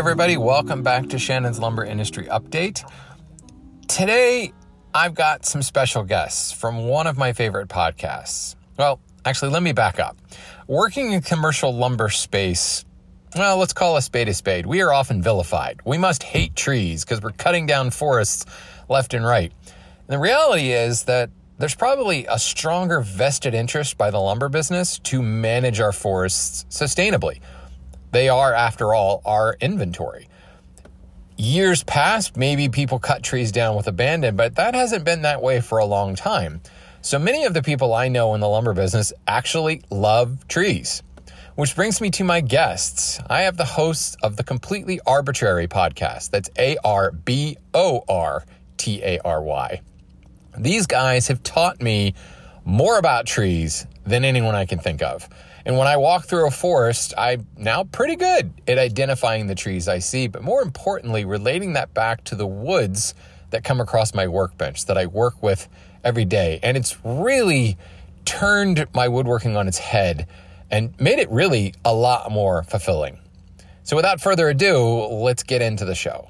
Everybody, welcome back to Shannon's Lumber Industry Update. Today, I've got some special guests from one of my favorite podcasts. Well, actually, let me back up. Working in commercial lumber space, well, let's call a spade a spade. We are often vilified. We must hate trees because we're cutting down forests left and right. And the reality is that there's probably a stronger vested interest by the lumber business to manage our forests sustainably. They are, after all, our inventory. Years past, maybe people cut trees down with abandon, but that hasn't been that way for a long time. So many of the people I know in the lumber business actually love trees. Which brings me to my guests. I have the hosts of the Completely Arbortrary podcast. That's A R B O R T A R Y. These guys have taught me more about trees than anyone I can think of. And when I walk through a forest, I'm now pretty good at identifying the trees I see, but more importantly, relating that back to the woods that come across my workbench that I work with every day. And it's really turned my woodworking on its head and made it really a lot more fulfilling. So without further ado, let's get into the show.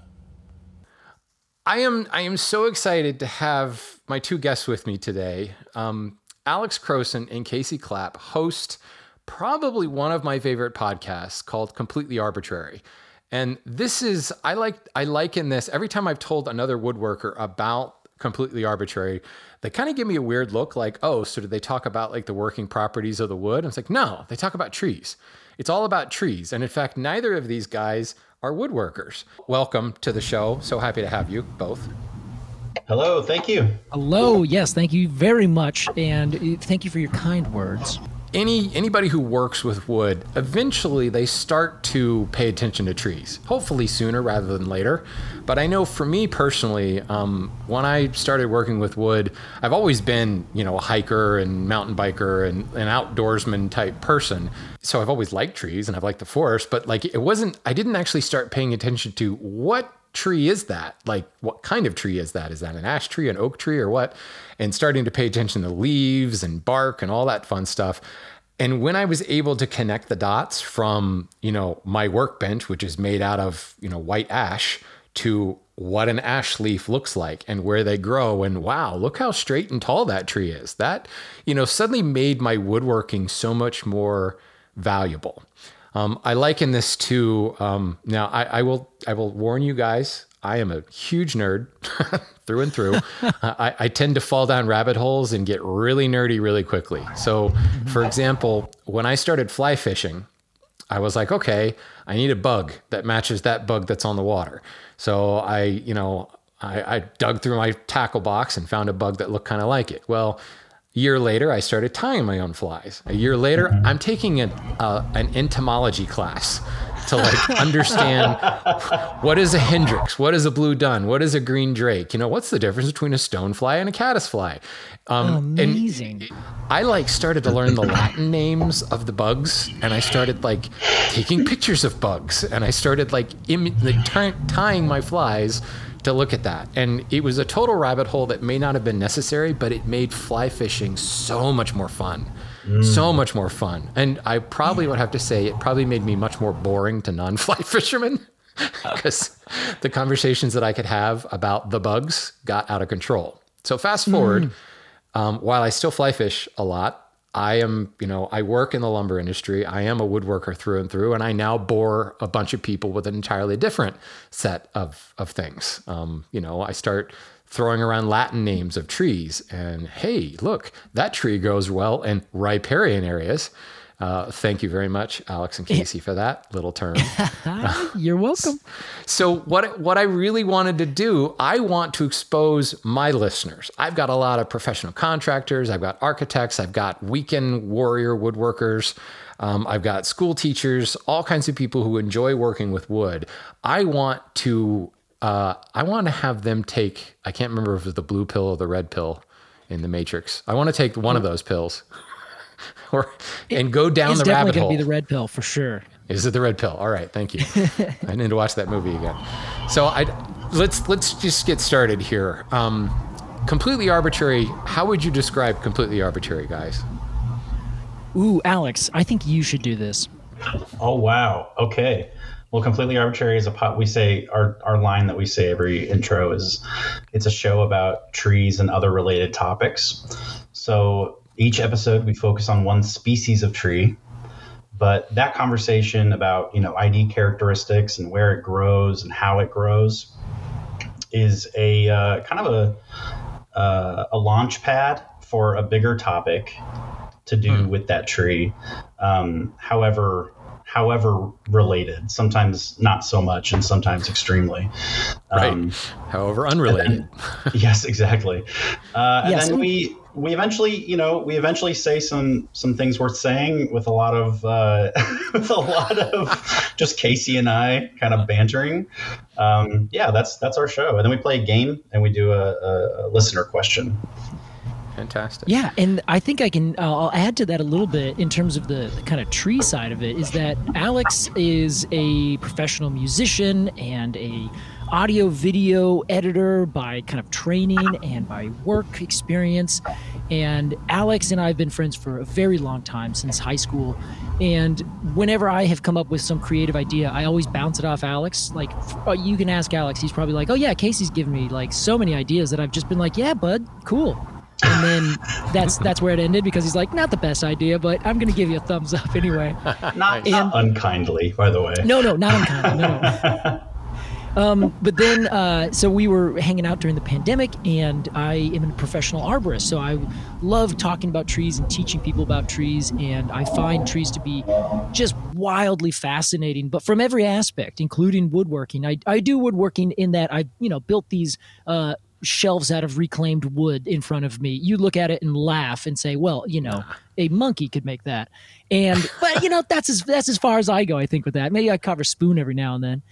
I am I am so excited to have my two guests with me today. Um, Alex Crowson and Casey Clapp host probably one of my favorite podcasts called Completely Arbortrary. And this is I like I liken this every time I've told another woodworker about completely Arbortrary. they kind of give me a weird look like, oh, so do they talk about like the working properties of the wood? And it's like, no, they talk about trees. It's all about trees. And in fact, neither of these guys are woodworkers. Welcome to the show. So happy to have you both. Hello, thank you. Hello, yes, thank you very much. And uh, thank you for your kind words any anybody who works with wood eventually they start to pay attention to trees. Hopefully sooner rather than later. But i know for me personally um, when i started working with wood i've always been you know a hiker and mountain biker and an outdoorsman type person. So i've always liked trees and i've liked the forest but like it wasn't i didn't actually start paying attention to what tree is that? Like, what kind of tree is that? Is that an ash tree, an oak tree, or what? And starting to pay attention to leaves and bark and all that fun stuff. And when I was able to connect the dots from, you know, my workbench, which is made out of, you know, white ash, to what an ash leaf looks like and where they grow, and wow, look how straight and tall that tree is. That, you know, suddenly made my woodworking so much more valuable. Um, I liken this to um, now. I, I, will. I will warn you guys. I am a huge nerd through and through. I, I, tend to fall down rabbit holes and get really nerdy really quickly. So, for example, when I started fly fishing, I was like, okay, I need a bug that matches that bug that's on the water. So I, you know, I, I dug through my tackle box and found a bug that looked kind of like it. Well, a year later, I started tying my own flies. A year later, mm-hmm. I'm taking an, uh, an entomology class to like understand what is a Hendrix, what is a blue dun, what is a green drake. You know, what's the difference between a stonefly and a caddisfly? Um, Amazing. I like started to learn the Latin names of the bugs, and I started like taking pictures of bugs, and I started like, Im- like t- tying my flies to look at that. And it was a total rabbit hole that may not have been necessary, but it made fly fishing so much more fun. Mm. So much more fun. And I probably would have to say it probably made me much more boring to non fly fishermen because the conversations that I could have about the bugs got out of control. So, fast forward, mm. um, while I still fly fish a lot, I am, you know, I work in the lumber industry. I am a woodworker through and through, and I now bore a bunch of people with an entirely different set of of things. Um, you know, I start throwing around Latin names of trees, and hey, look, that tree grows well in riparian areas. Uh, thank you very much, Alex and Casey, for that little term. You're welcome. So, what what I really wanted to do, I want to expose my listeners. I've got a lot of professional contractors, I've got architects, I've got weekend warrior woodworkers. Um, I've got school teachers, all kinds of people who enjoy working with wood. I want to, uh, I want to have them take. I can't remember if it was the blue pill or the red pill in the Matrix. I want to take one of those pills. or and go down the rabbit hole. It's definitely going to be the red pill for sure. Is it the red pill? All right, thank you. I need to watch that movie again. So I let's let's just get started here. Um, completely Arbortrary. How would you describe completely Arbortrary, guys? Ooh, Alex, I think you should do this. Oh wow. Okay. Well, completely Arbortrary is a pot. We say our our line that we say every intro is, it's a show about trees and other related topics. So each episode we focus on one species of tree, but that conversation about you know ID characteristics and where it grows and how it grows is a uh, kind of a uh, a launch pad for a bigger topic to do with that tree. Um, however, however related, sometimes not so much, and sometimes extremely. Um, right. However, unrelated. and- yes, exactly. Uh, and then we we eventually, you know, we eventually say some some things worth saying with a lot of uh, with a lot of just Casey and I kind of bantering. Um, yeah, that's that's our show, and then we play a game and we do a, a, a listener question. Fantastic. Yeah, and I think I can. Uh, I'll add to that a little bit in terms of the, the kind of tree side of it. Is that Alex is a professional musician and a audio video editor by kind of training and by work experience. And Alex and I have been friends for a very long time since high school. And whenever I have come up with some creative idea, I always bounce it off Alex. Like uh, you can ask Alex; he's probably like, "Oh yeah, Casey's given me like so many ideas that I've just been like, yeah, bud, cool." and then that's that's where it ended because he's like, not the best idea, but I'm gonna give you a thumbs up anyway. Not, not unkindly, by the way. No, no, not unkind. No, no. Um, but then, uh, so we were hanging out during the pandemic, and I am a professional arborist. So I love talking about trees and teaching people about trees, and I find trees to be just wildly fascinating, but from every aspect, including woodworking. I, I do woodworking in that I've you know built these. Uh, shelves out of reclaimed wood in front of me you look at it and laugh and say well you know a monkey could make that and but you know that's as that's as far as i go i think with that maybe i cover spoon every now and then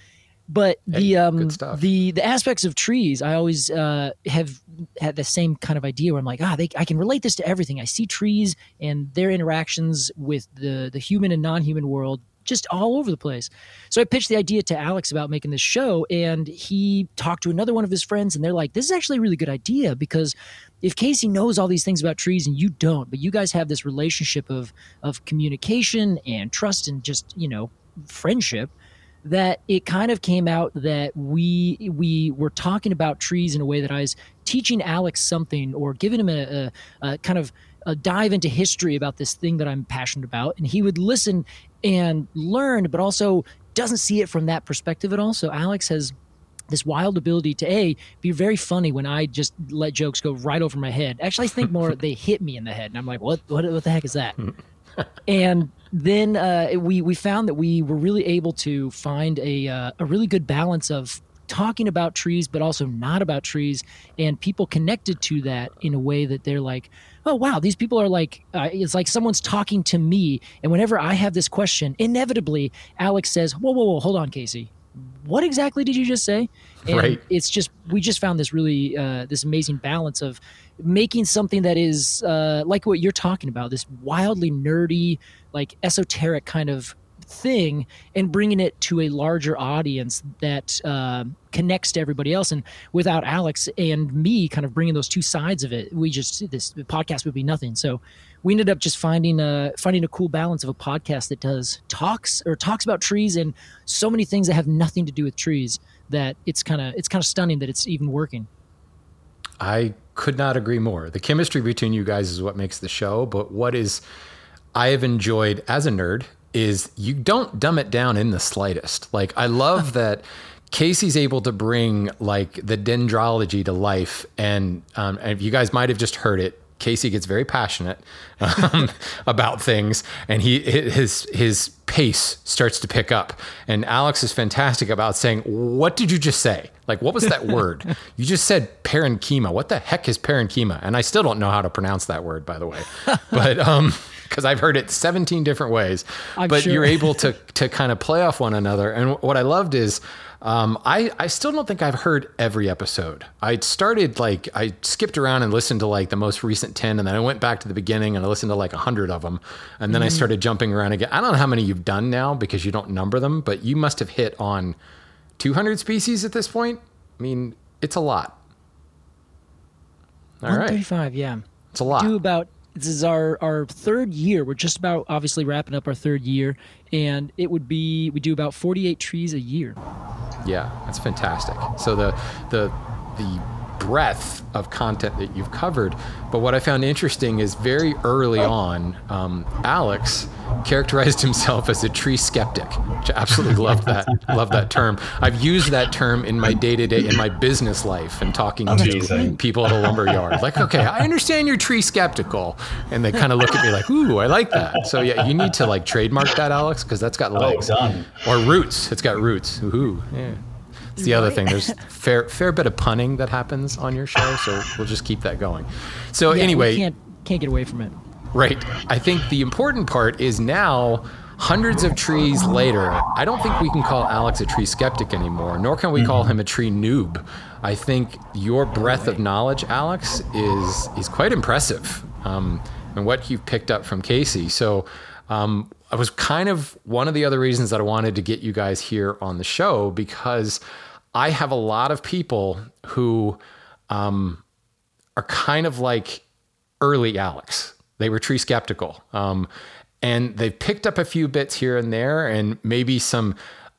but the Hey, um the the aspects of trees i always uh have had the same kind of idea where i'm like ah they, i can relate this to everything. I see trees and their interactions with the the human and non-human world just all over the place. So i pitched the idea to alex about making this show and he talked to another one of his friends and they're like this is actually a really good idea because if Casey knows all these things about trees and you don't, but you guys have this relationship of of communication and trust and just you know friendship, that it kind of came out that we we were talking about trees in a way that I was teaching Alex something or giving him a, a, a kind of a dive into history about this thing that I'm passionate about, and he would listen and learn, but also doesn't see it from that perspective at all. So Alex has this wild ability to a be very funny when I just let jokes go right over my head. Actually, I think more they hit me in the head, and I'm like, what what what the heck is that? Hmm. And then uh, we we found that we were really able to find a uh, a really good balance of talking about trees but also not about trees and people connected to that in a way that they're like oh wow these people are like uh, it's like someone's talking to me. And whenever i have this question inevitably alex says whoa whoa whoa hold on casey. What exactly did you just say and Right. it's just we just found this really uh, this amazing balance of making something that is uh, like what you're talking about this wildly nerdy like esoteric kind of thing and bringing it to a larger audience that uh, connects to everybody else. And without alex and me kind of bringing those two sides of it we just this podcast would be nothing. So we ended up just finding a finding a cool balance of a podcast that does talks or talks about trees and so many things that have nothing to do with trees that it's kind of it's kind of stunning that it's even working I could not agree more. The chemistry between you guys is what makes the show, but what is I have enjoyed as a nerd is you don't dumb it down in the slightest. Like I love that Casey's able to bring like the dendrology to life, and, um, and you guys might have just heard it. Casey gets very passionate um, about things, and he his his pace starts to pick up. And Alex is fantastic about saying, "What did you just say? Like, what was that word? You just said parenchyma. What the heck is parenchyma?" And I still don't know how to pronounce that word, by the way, but um, because I've heard it 17 different ways. I'm but sure. you're able to to kind of play off one another. And what I loved is um, I I still don't think I've heard every episode. I started like I skipped around and listened to like the most recent 10 and then I went back to the beginning and I listened to like 100 of them and then I started jumping around again. I don't know how many you've done now because you don't number them, but you must have hit on 200 species at this point. I mean, it's a lot. All right. 135 yeah It's a lot. do about This is our our third year. We're just about obviously wrapping up our third year, and it would be we do about 48 trees a year. Yeah, that's fantastic. So the the the breadth of content that you've covered. But what I found interesting is very early on, um, Alex characterized himself as a tree skeptic. Which I absolutely love that. love that term. I've used that term in my day to day in my business life and talking Amazing. to people at a lumber yard. Like, okay, I understand you're tree skeptical, and they kind of look at me like, ooh, I like that. So yeah, you need to like trademark that, Alex, because that's got Oh, legs. done. Or roots. It's got roots. Ooh, yeah. It's the other thing. There's fair fair bit of punning that happens on your show, so we'll just keep that going. So Yeah, anyway, can't can't get away from it. right. I think the important part is now hundreds of trees later, I don't think we can call Alex a tree skeptic anymore, nor can we call him a tree noob. I think your breadth of knowledge, Alex, is is quite impressive. Um, and what you've picked up from Casey. So um, I was kind of one of the other reasons that I wanted to get you guys here on the show because I have a lot of people who um, are kind of like early Alex. They were tree skeptical. Um, and they've picked up a few bits here and there and maybe some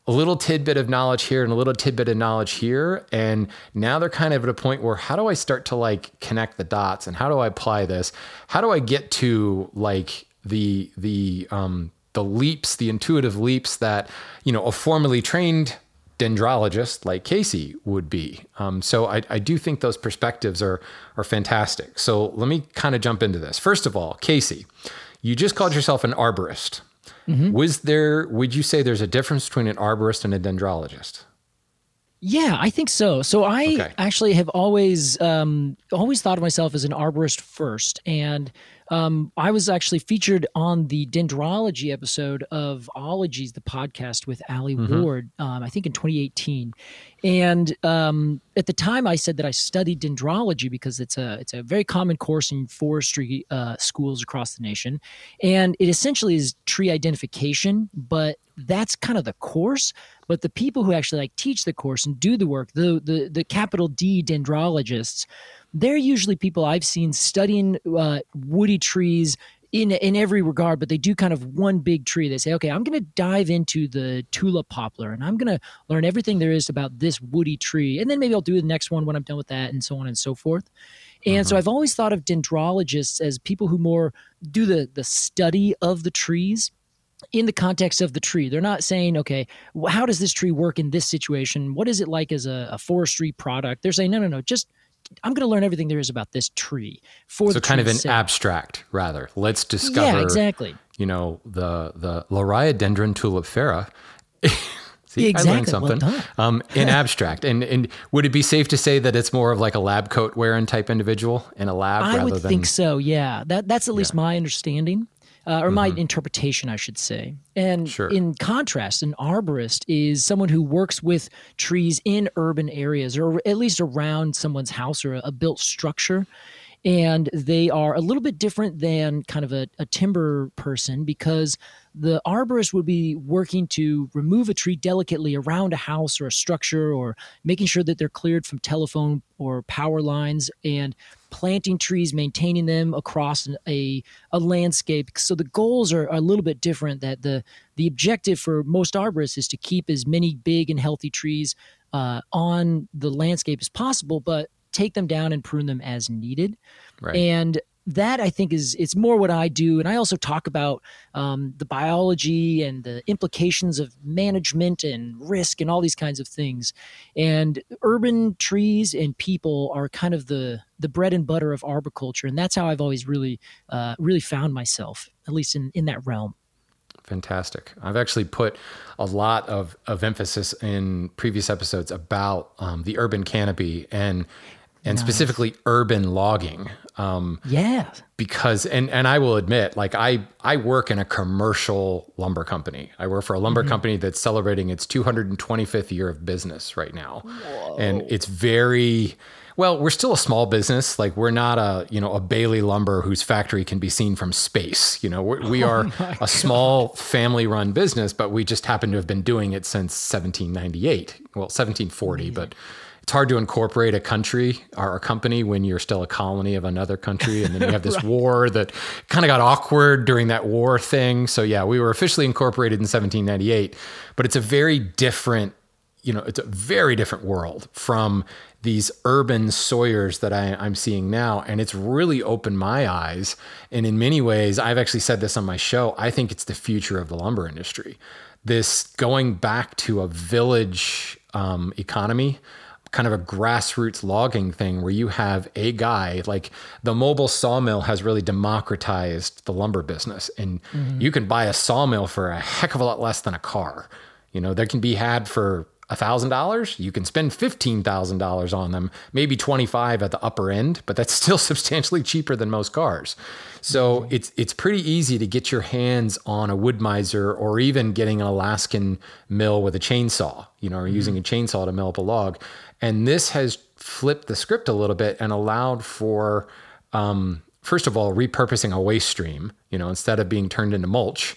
a little tidbit of knowledge here and a little tidbit of knowledge here and now they're kind of at a point where how do i start to like connect the dots and how do i apply this how do i get to like the the um the leaps the intuitive leaps that you know a formerly trained dendrologist like Casey would be. Um, so I, I do think those perspectives are are fantastic. So let me kind of jump into this. First of all, Casey, you just called yourself an arborist. Was there? Would you say there's a difference between an arborist and a dendrologist? Yeah, I think so. So I Okay. actually have always um, always thought of myself as an arborist first, and um, I was actually featured on the dendrology episode of Ologies, the podcast with Alie Ward, um, I think in 2018. And um, at the time, I said that I studied dendrology because it's a it's a very common course in forestry uh, schools across the nation, and it essentially is tree identification, but that's kind of the course but the people who actually like teach the course and do the work the the, the capital d dendrologists they're usually people i've seen studying uh, woody trees in in every regard but they do kind of one big tree. They say okay i'm going to dive into the tulip poplar and i'm going to learn everything there is about this woody tree and then maybe i'll do the next one when i'm done with that and so on and so forth. And so I've always thought of dendrologists as people who more do the the study of the trees in the context of the tree. They're not saying, okay, how does this tree work in this situation? What is it like as a, a forestry product? They're saying, no, no, no, just I'm going to learn everything there is about this tree for So the kind of an sake. abstract, rather. Let's discover. Yeah, exactly. You know the the Liriodendron tulipifera. See, Exactly. I learned something. done. um, in abstract, and and would it be safe to say that it's more of like a lab coat wearing type individual in a lab I rather would than think so. Yeah, that that's at least my understanding. Uh, or my interpretation, I should say. And Mm-hmm. Sure. in contrast, an arborist is someone who works with trees in urban areas or at least around someone's house or a, a built structure. And they are a little bit different than kind of a, a timber person because the arborist would be working to remove a tree delicately around a house or a structure or making sure that they're cleared from telephone or power lines and planting trees maintaining them across a, a landscape. So the goals are, are a little bit different that the the objective for most arborists is to keep as many big and healthy trees uh, on the landscape as possible but take them down and prune them as needed right. and that I think is it's more what I do, and I also talk about um, the biology and the implications of management and risk and all these kinds of things. And urban trees and people are kind of the the bread and butter of arboriculture, and that's how I've always really uh, really found myself, at least in in that realm. Fantastic. I've actually put a lot of, of emphasis in previous episodes about um, the urban canopy and and specifically urban logging. Um, Yeah, because and and I will admit, like I I work in a commercial lumber company. I work for a lumber company that's celebrating its 225th year of business right now, and it's very well. We're still a small business. Like we're not a you know a Bailey Lumber whose factory can be seen from space. You know we're, we are a small family run business, but we just happen to have been doing it since 1798. Well, 1740, but. It's hard to incorporate a country or a company when you're still a colony of another country. And then you have this right. war that kind of got awkward during that war thing. So, yeah, we were officially incorporated in 1798, but it's a very different, you know, it's a very different world from these urban sawyers that I, I'm seeing now. And it's really opened my eyes. And in many ways, I've actually said this on my show, I think it's the future of the lumber industry. This going back to a village um, economy kind of a grassroots logging thing where you have a guy like the mobile sawmill has really democratized the lumber business and mm-hmm. you can buy a sawmill for a heck of a lot less than a car you know that can be had for $1000 you can spend $15000 on them maybe 25 at the upper end but that's still substantially cheaper than most cars so mm-hmm. it's it's pretty easy to get your hands on a Wood-Mizer or even getting an alaskan mill with a chainsaw you know or mm-hmm. using a chainsaw to mill up a log and this has flipped the script a little bit and allowed for, um, first of all, repurposing a waste stream. You know, instead of being turned into mulch,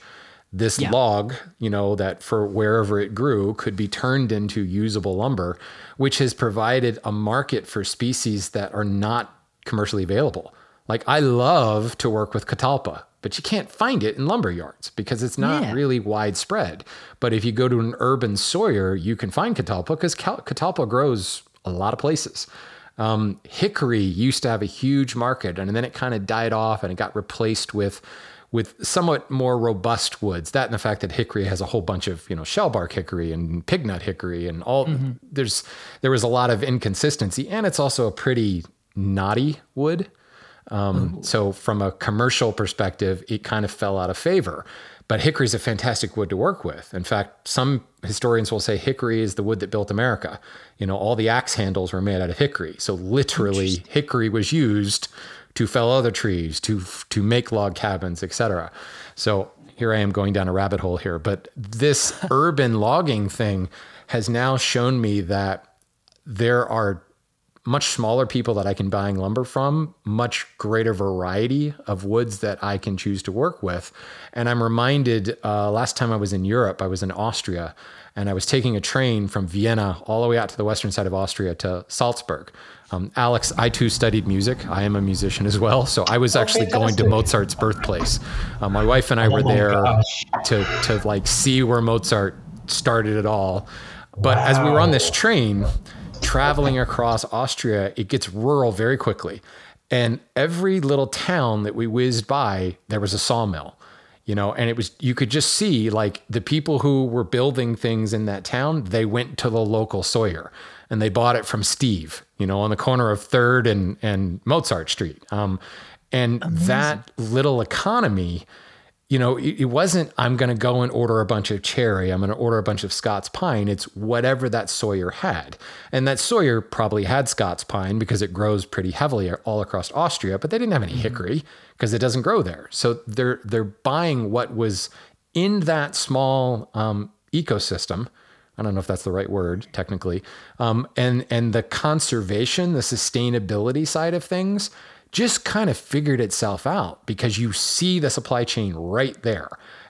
this yeah. log, you know, that for wherever it grew could be turned into usable lumber, which has provided a market for species that are not commercially available. Like I love to work with catalpa, but you can't find it in lumber yards because it's not yeah. really widespread. But if you go to an urban sawyer, you can find catalpa because catalpa grows a lot of places. Um, hickory used to have a huge market, and then it kind of died off, and it got replaced with with somewhat more robust woods. That and the fact that hickory has a whole bunch of you know shellbark hickory and pignut hickory, and all mm-hmm. there's there was a lot of inconsistency, and it's also a pretty knotty wood. Um, so from a commercial perspective, it kind of fell out of favor. But hickory is a fantastic wood to work with. In fact, some historians will say hickory is the wood that built America. You know, all the axe handles were made out of hickory. So literally, hickory was used to fell other trees, to to make log cabins, etc. So here I am going down a rabbit hole here. But this urban logging thing has now shown me that there are much smaller people that I can buying lumber from, much greater variety of woods that I can choose to work with. And I'm reminded uh, last time I was in Europe, I was in Austria, and I was taking a train from Vienna all the way out to the western side of Austria to Salzburg. Um, Alex, I too studied music. I am a musician as well, so I was oh, actually going to Mozart's birthplace. Uh, my wife and I were oh there to to like see where Mozart started it all. But wow. as we were on this train, traveling across Austria, it gets rural very quickly. And every little town that we whizzed by, there was a sawmill, you know, and it was, you could just see like the people who were building things in that town, they went to the local sawyer and they bought it from Steve, you know, on the corner of Third and, and Mozart Street. Um, and Amazing. that little economy, you know, it, it wasn't, I'm going to go and order a bunch of cherry, I'm going to order a bunch of Scots pine. It's whatever that Sawyer had. And that Sawyer probably had Scots pine because it grows pretty heavily all across Austria, but they didn't have any mm-hmm. hickory because it doesn't grow there. So they're, they're buying what was in that small um, ecosystem. I don't know if that's the right word technically. Um, and and the conservation, the sustainability side of things just kind of figured itself out because you see the supply chain right there.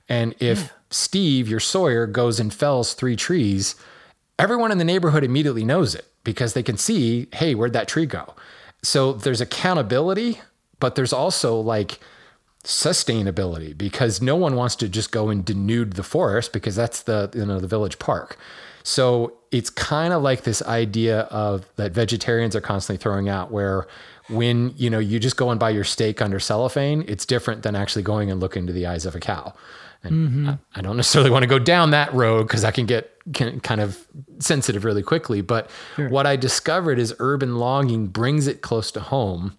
And if yeah. Steve, your Sawyer, goes and fells three trees, everyone in the neighborhood immediately knows it because they can see, hey, where'd that tree go? So there's accountability, but there's also like sustainability because no one wants to just go and denude the forest because that's the you know the village park. So it's kind of like this idea of that vegetarians are constantly throwing out where when you know you just go and buy your steak under cellophane, it's different than actually going and looking into the eyes of a cow. And mm-hmm. I, I, don't necessarily want to go down that road because I can get can, kind of sensitive really quickly. But sure. what I discovered is urban logging brings it close to home,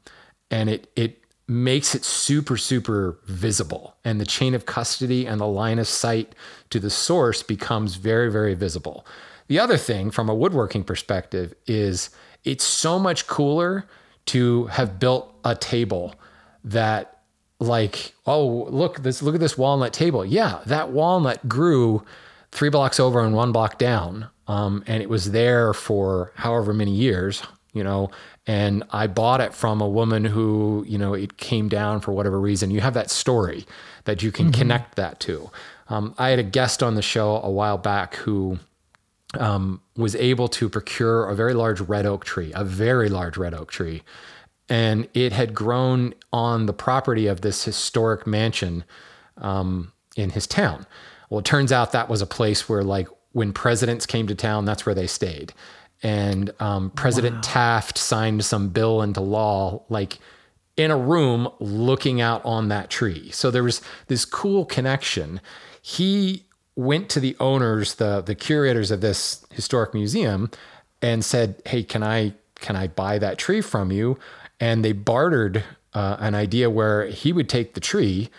and it it makes it super super visible, and the chain of custody and the line of sight to the source becomes very very visible. The other thing, from a woodworking perspective, is it's so much cooler to have built a table that like oh look this look at this walnut table. Yeah that walnut grew three blocks over and one block down. Um, and it was there for however many years you know and i bought it from a woman who you know it came down for whatever reason. You have that story that you can mm-hmm. connect that to. Um, i had a guest on the show a while back who um, was able to procure a very large red oak tree, a very large red oak tree. And it had grown on the property of this historic mansion um, in his town. Well, it turns out that was a place where, like, when presidents came to town, that's where they stayed. And um, President wow. Taft signed some bill into law, like in a room looking out on that tree. So there was this cool connection. He went to the owners, the the curators of this historic museum, and said, "Hey, can I can I buy that tree from you?" And they bartered uh, an idea where he would take the tree,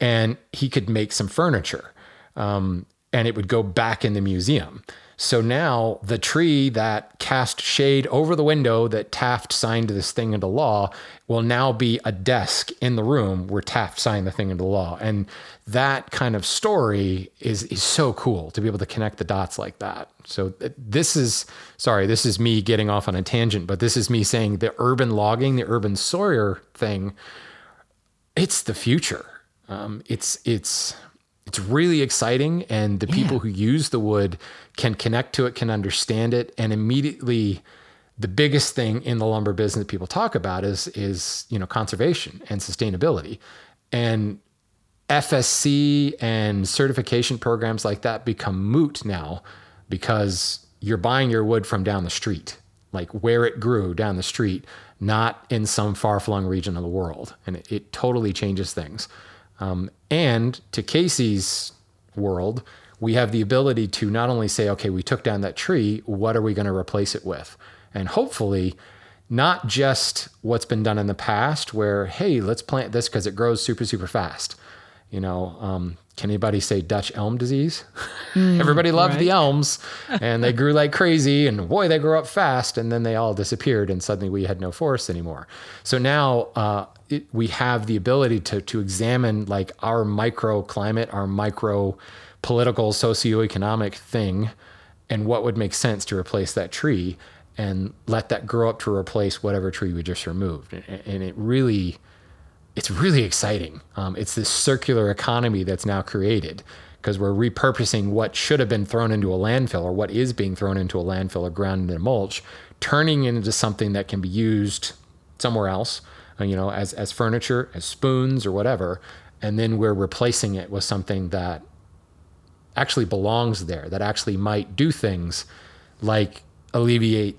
and he could make some furniture, um, and it would go back in the museum. So now the tree that cast shade over the window that Taft signed this thing into law will now be a desk in the room where Taft signed the thing into law. And that kind of story is is so cool to be able to connect the dots like that. So this is sorry, this is me getting off on a tangent, but this is me saying the urban logging, the urban sawyer thing, it's the future. Um, it's it's it's really exciting and the yeah. people who use the wood can connect to it can understand it and immediately the biggest thing in the lumber business people talk about is is you know conservation and sustainability. And FSC and certification programs like that become moot now because you're buying your wood from down the street like where it grew down the street not in some far-flung region of the world. And it, it totally changes things um, and to Casey's world, we have the ability to not only say, okay, we took down that tree, what are we going to replace it with? And hopefully, not just what's been done in the past, where, hey, let's plant this because it grows super, super fast. You know, um, can anybody say Dutch elm disease? Mm, Everybody loved right. the elms and they grew like crazy and boy, they grew up fast and then they all disappeared and suddenly we had no forests anymore. So now uh, it, we have the ability to, to examine like our microclimate, our micro political, socioeconomic thing and what would make sense to replace that tree and let that grow up to replace whatever tree we just removed. And, and it really, it's really exciting. Um, it's this circular economy that's now created because we're repurposing what should have been thrown into a landfill or what is being thrown into a landfill or ground into mulch, turning into something that can be used somewhere else, you know, as, as furniture, as spoons or whatever. And then we're replacing it with something that actually belongs there, that actually might do things like alleviate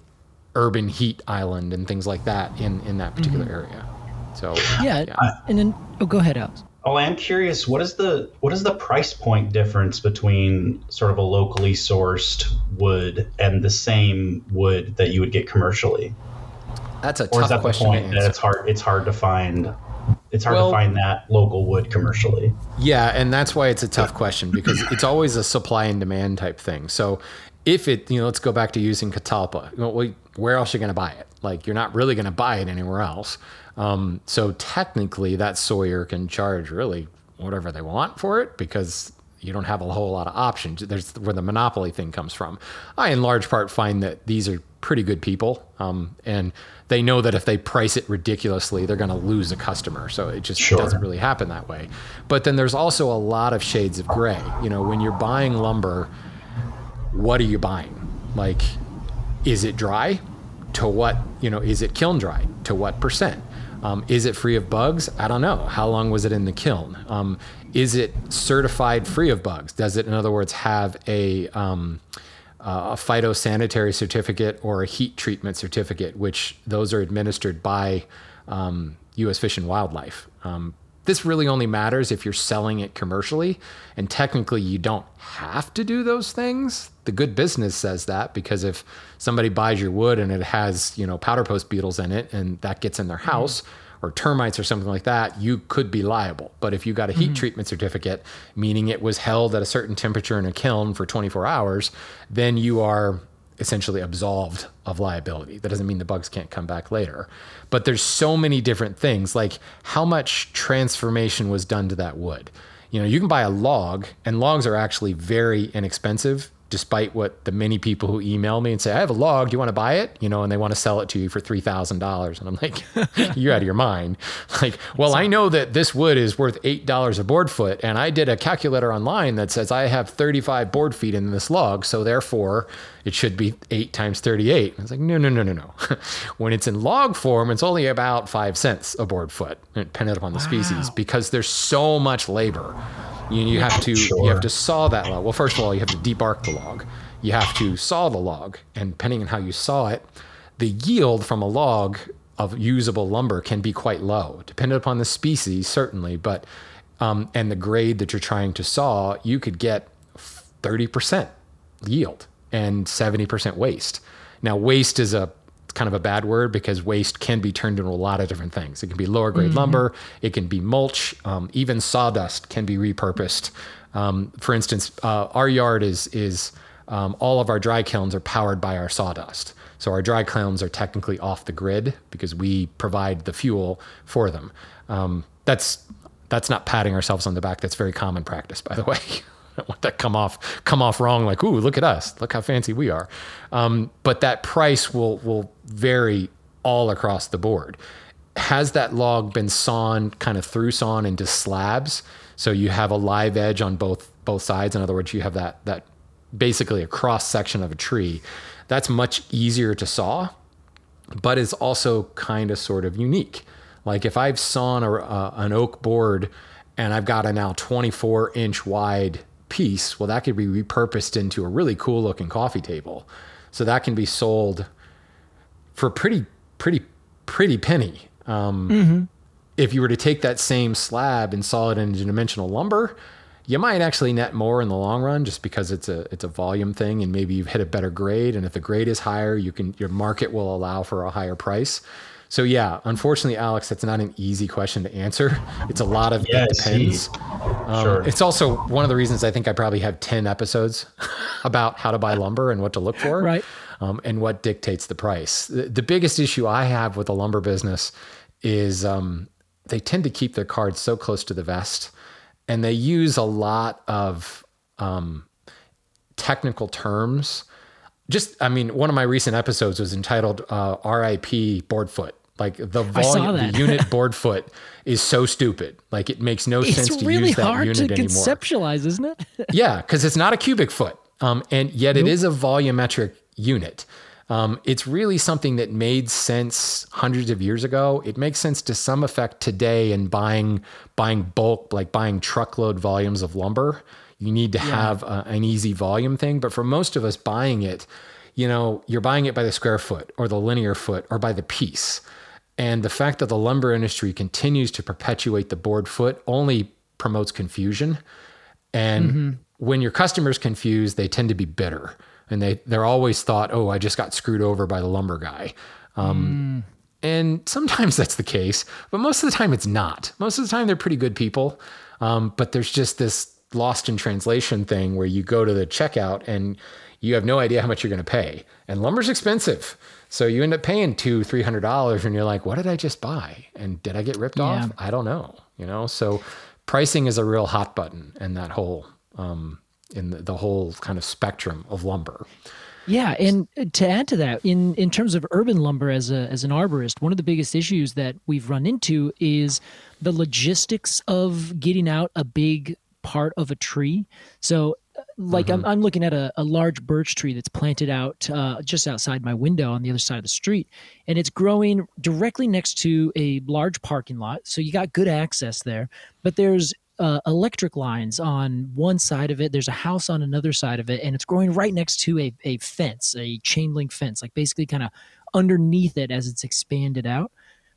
urban heat island and things like that in, in that particular mm-hmm. area. So yeah, yeah. and then oh, go ahead, Alex. Oh, I'm curious. What is the what is the price point difference between sort of a locally sourced wood and the same wood that you would get commercially? That's a or tough is that question. The point that it's hard. It's hard to find. It's hard well, to find that local wood commercially. Yeah, and that's why it's a tough question because it's always a supply and demand type thing. So if it, you know, let's go back to using Catalpa. You know, where else are you going to buy it? Like you're not really going to buy it anywhere else. Um, so technically, that sawyer can charge really whatever they want for it because you don't have a whole lot of options. There's where the monopoly thing comes from. I, in large part, find that these are pretty good people, um, and they know that if they price it ridiculously, they're going to lose a customer. So it just sure. doesn't really happen that way. But then there's also a lot of shades of gray. You know, when you're buying lumber, what are you buying? Like, is it dry? To what? You know, is it kiln dry? To what percent? Um, is it free of bugs? I don't know. How long was it in the kiln? Um, is it certified free of bugs? Does it, in other words, have a, um, a phytosanitary certificate or a heat treatment certificate, which those are administered by U.S. Um, Fish and Wildlife? Um, this really only matters if you're selling it commercially. And technically, you don't have to do those things. The good business says that because if somebody buys your wood and it has, you know, powder post beetles in it and that gets in their mm-hmm. house mm-hmm. Or termites or something like that, you could be liable. But if you got a heat mm-hmm. treatment certificate, meaning it was held at a certain temperature in a kiln for 24 hours, then you are essentially absolved of liability. That doesn't mean the bugs can't come back later. But there's so many different things, like how much transformation was done to that wood. You know, you can buy a log, and logs are actually very inexpensive despite what the many people who email me and say, I have a log, do you want to buy it? You know, and they want to sell it to you for $3,000. And I'm like, you're out of your mind. Like, well, I know that this wood is worth $8 a board foot. And I did a calculator online that says I have 35 board feet in this log. So therefore, it should be eight times 38. And it's like, no, no, no, no, no. when it's in log form, it's only about five cents a board foot, depending upon the wow. species, because there's so much labor. You, you have to sure. you have to saw that log. Well, first of all, you have to debark the log. You have to saw the log, and depending on how you saw it, the yield from a log of usable lumber can be quite low, depending upon the species, certainly, but um, and the grade that you're trying to saw, you could get 30% yield and 70% waste. Now, waste is a kind of a bad word because waste can be turned into a lot of different things. It can be lower grade mm-hmm. lumber, it can be mulch, um, even sawdust can be repurposed. Um, for instance, uh, our yard is is um, all of our dry kilns are powered by our sawdust. So our dry kilns are technically off the grid because we provide the fuel for them. Um, that's that's not patting ourselves on the back. That's very common practice, by the way. don't want that come off come off wrong. Like, ooh, look at us, look how fancy we are. Um, but that price will will vary all across the board. Has that log been sawn kind of through sawn into slabs? So you have a live edge on both both sides. In other words, you have that that basically a cross section of a tree. That's much easier to saw, but is also kind of sort of unique. Like if I've sawn a, uh, an oak board and I've got a now 24 inch wide piece, well, that could be repurposed into a really cool looking coffee table. So that can be sold for pretty, pretty, pretty penny. Um, mm-hmm. If you were to take that same slab and saw it into dimensional lumber, you might actually net more in the long run just because it's a it's a volume thing and maybe you've hit a better grade and if the grade is higher you can your market will allow for a higher price so yeah, unfortunately, Alex, that's not an easy question to answer. It's a lot of yeah, it depends. Um, sure. It's also one of the reasons I think I probably have ten episodes about how to buy lumber and what to look for, right? Um, and what dictates the price. The, the, biggest issue I have with the lumber business is um, they tend to keep their cards so close to the vest, and they use a lot of um, technical terms just i mean one of my recent episodes was entitled uh, rip board foot like the volume, the unit board foot is so stupid. Like it makes no it's sense to really use that hard unit to anymore. Conceptualize, isn't it? yeah, because it's not a cubic foot, um, and yet nope. it is a volumetric unit. Um, it's really something that made sense hundreds of years ago. It makes sense to some effect today in buying buying bulk, like buying truckload volumes of lumber. You need to yeah. have a, an easy volume thing, but for most of us buying it, you know, you're buying it by the square foot or the linear foot or by the piece. And the fact that the lumber industry continues to perpetuate the board foot only promotes confusion. And mm-hmm. when your customers confused, they tend to be bitter. And they, they're always thought, oh, I just got screwed over by the lumber guy. Um, mm. And sometimes that's the case, but most of the time it's not. Most of the time they're pretty good people. Um, but there's just this lost in translation thing where you go to the checkout and you have no idea how much you're going to pay. And lumber's expensive. So you end up paying two, three hundred dollars, and you're like, "What did I just buy? And did I get ripped yeah. off? I don't know." You know, so pricing is a real hot button in that whole um, in the, the whole kind of spectrum of lumber. Yeah, and to add to that, in in terms of urban lumber as a as an arborist, one of the biggest issues that we've run into is the logistics of getting out a big part of a tree. So like mm-hmm. I'm, I'm looking at a, a large birch tree that's planted out uh, just outside my window on the other side of the street and it's growing directly next to a large parking lot so you got good access there but there's uh, electric lines on one side of it there's a house on another side of it and it's growing right next to a, a fence a chain link fence like basically kind of underneath it as it's expanded out.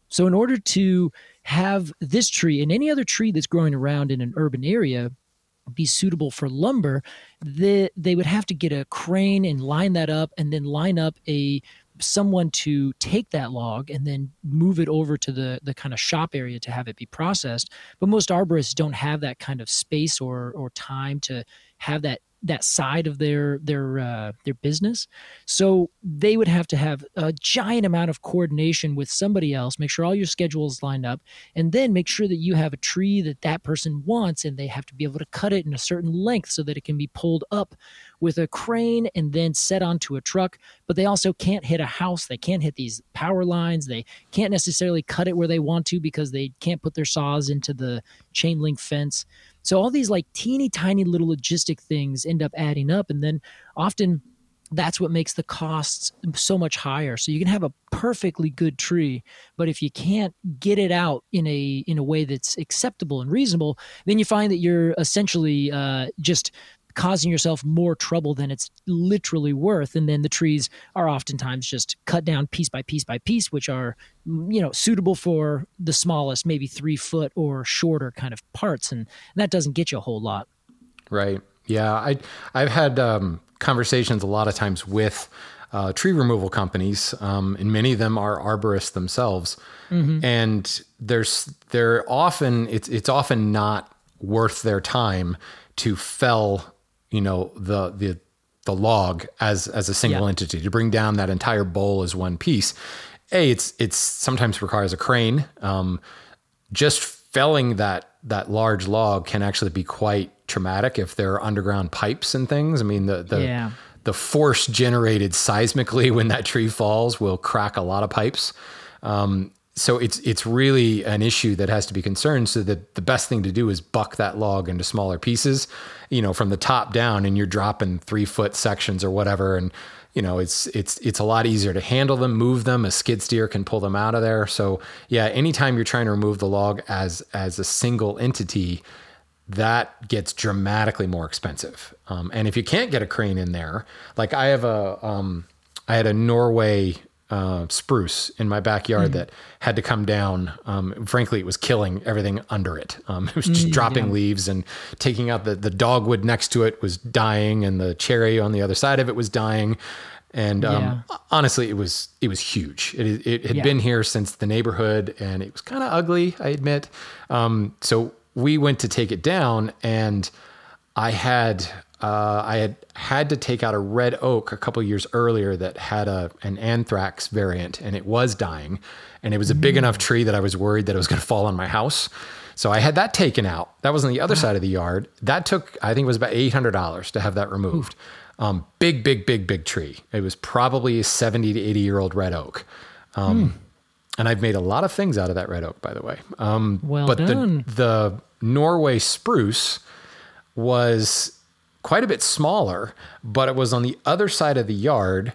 So in order to have this tree and any other tree that's growing around in an urban area be suitable for lumber, they, they would have to get a crane and line that up and then line up a someone to take that log and then move it over to the the kind of shop area to have it be processed but most arborists don't have that kind of space or or time to have that that side of their their uh, their business. So they would have to have a giant amount of coordination with somebody else, make sure all your schedules lined up, and then make sure that you have a tree that that person wants, and they have to be able to cut it in a certain length so that it can be pulled up with a crane and then set onto a truck, but they also can't hit a house. They can't hit these power lines. They can't necessarily cut it where they want to because they can't put their saws into the chain link fence. So all these like teeny tiny little logistic things end up adding up. And then often that's what makes the costs so much higher so you can have a perfectly good tree but if you can't get it out in a in a way that's acceptable and reasonable then you find that you're essentially uh, just causing yourself more trouble than it's literally worth. And then the trees are oftentimes just cut down piece by piece by piece which are you know suitable for the smallest maybe three foot or shorter kind of parts. And that doesn't get you a whole lot. Right. Yeah. I i've had um conversations a lot of times with uh, tree removal companies, um, and many of them are arborists themselves. Mm-hmm. And there's they're often it's it's often not worth their time to fell, you know, the the the log as as a single yeah. entity to bring down that entire bole as one piece. A, it's it's sometimes requires a crane. Um, just felling that that large log can actually be quite traumatic if there are underground pipes and things. I mean, the the yeah. the force generated seismically when that tree falls will crack a lot of pipes. Um, so it's it's really an issue that has to be concerned. So that the best thing to do is buck that log into smaller pieces, you know, from the top down, and you're dropping three foot sections or whatever, and you know it's it's it's a lot easier to handle them, move them. A skid steer can pull them out of there. So yeah, anytime you're trying to remove the log as as a single entity, that gets dramatically more expensive. Um, and if you can't get a crane in there, like I have a, um, I had a Norway uh, spruce in my backyard mm-hmm. that had to come down. Um, frankly, it was killing everything under it. Um, it was just mm, dropping yeah. leaves and taking out the the dogwood next to it was dying, and the cherry on the other side of it was dying. And um, yeah. honestly, it was it was huge. It, it had yeah. been here since the neighborhood, and it was kind of ugly, I admit. Um, so we went to take it down, and I had uh, I had had to take out a red oak a couple years earlier that had a an anthracnose variant, and it was dying, and it was a big mm. enough tree that I was worried that it was going to fall on my house. So I had that taken out. That was on the other wow. side of the yard. That took, I think, it was about eight hundred dollars to have that removed. Um, big, big, big, big tree. It was probably a seventy to eighty year old red oak. Um, mm and I've made a lot of things out of that red oak, by the way. Um, well but done. The, the Norway spruce was quite a bit smaller, but it was on the other side of the yard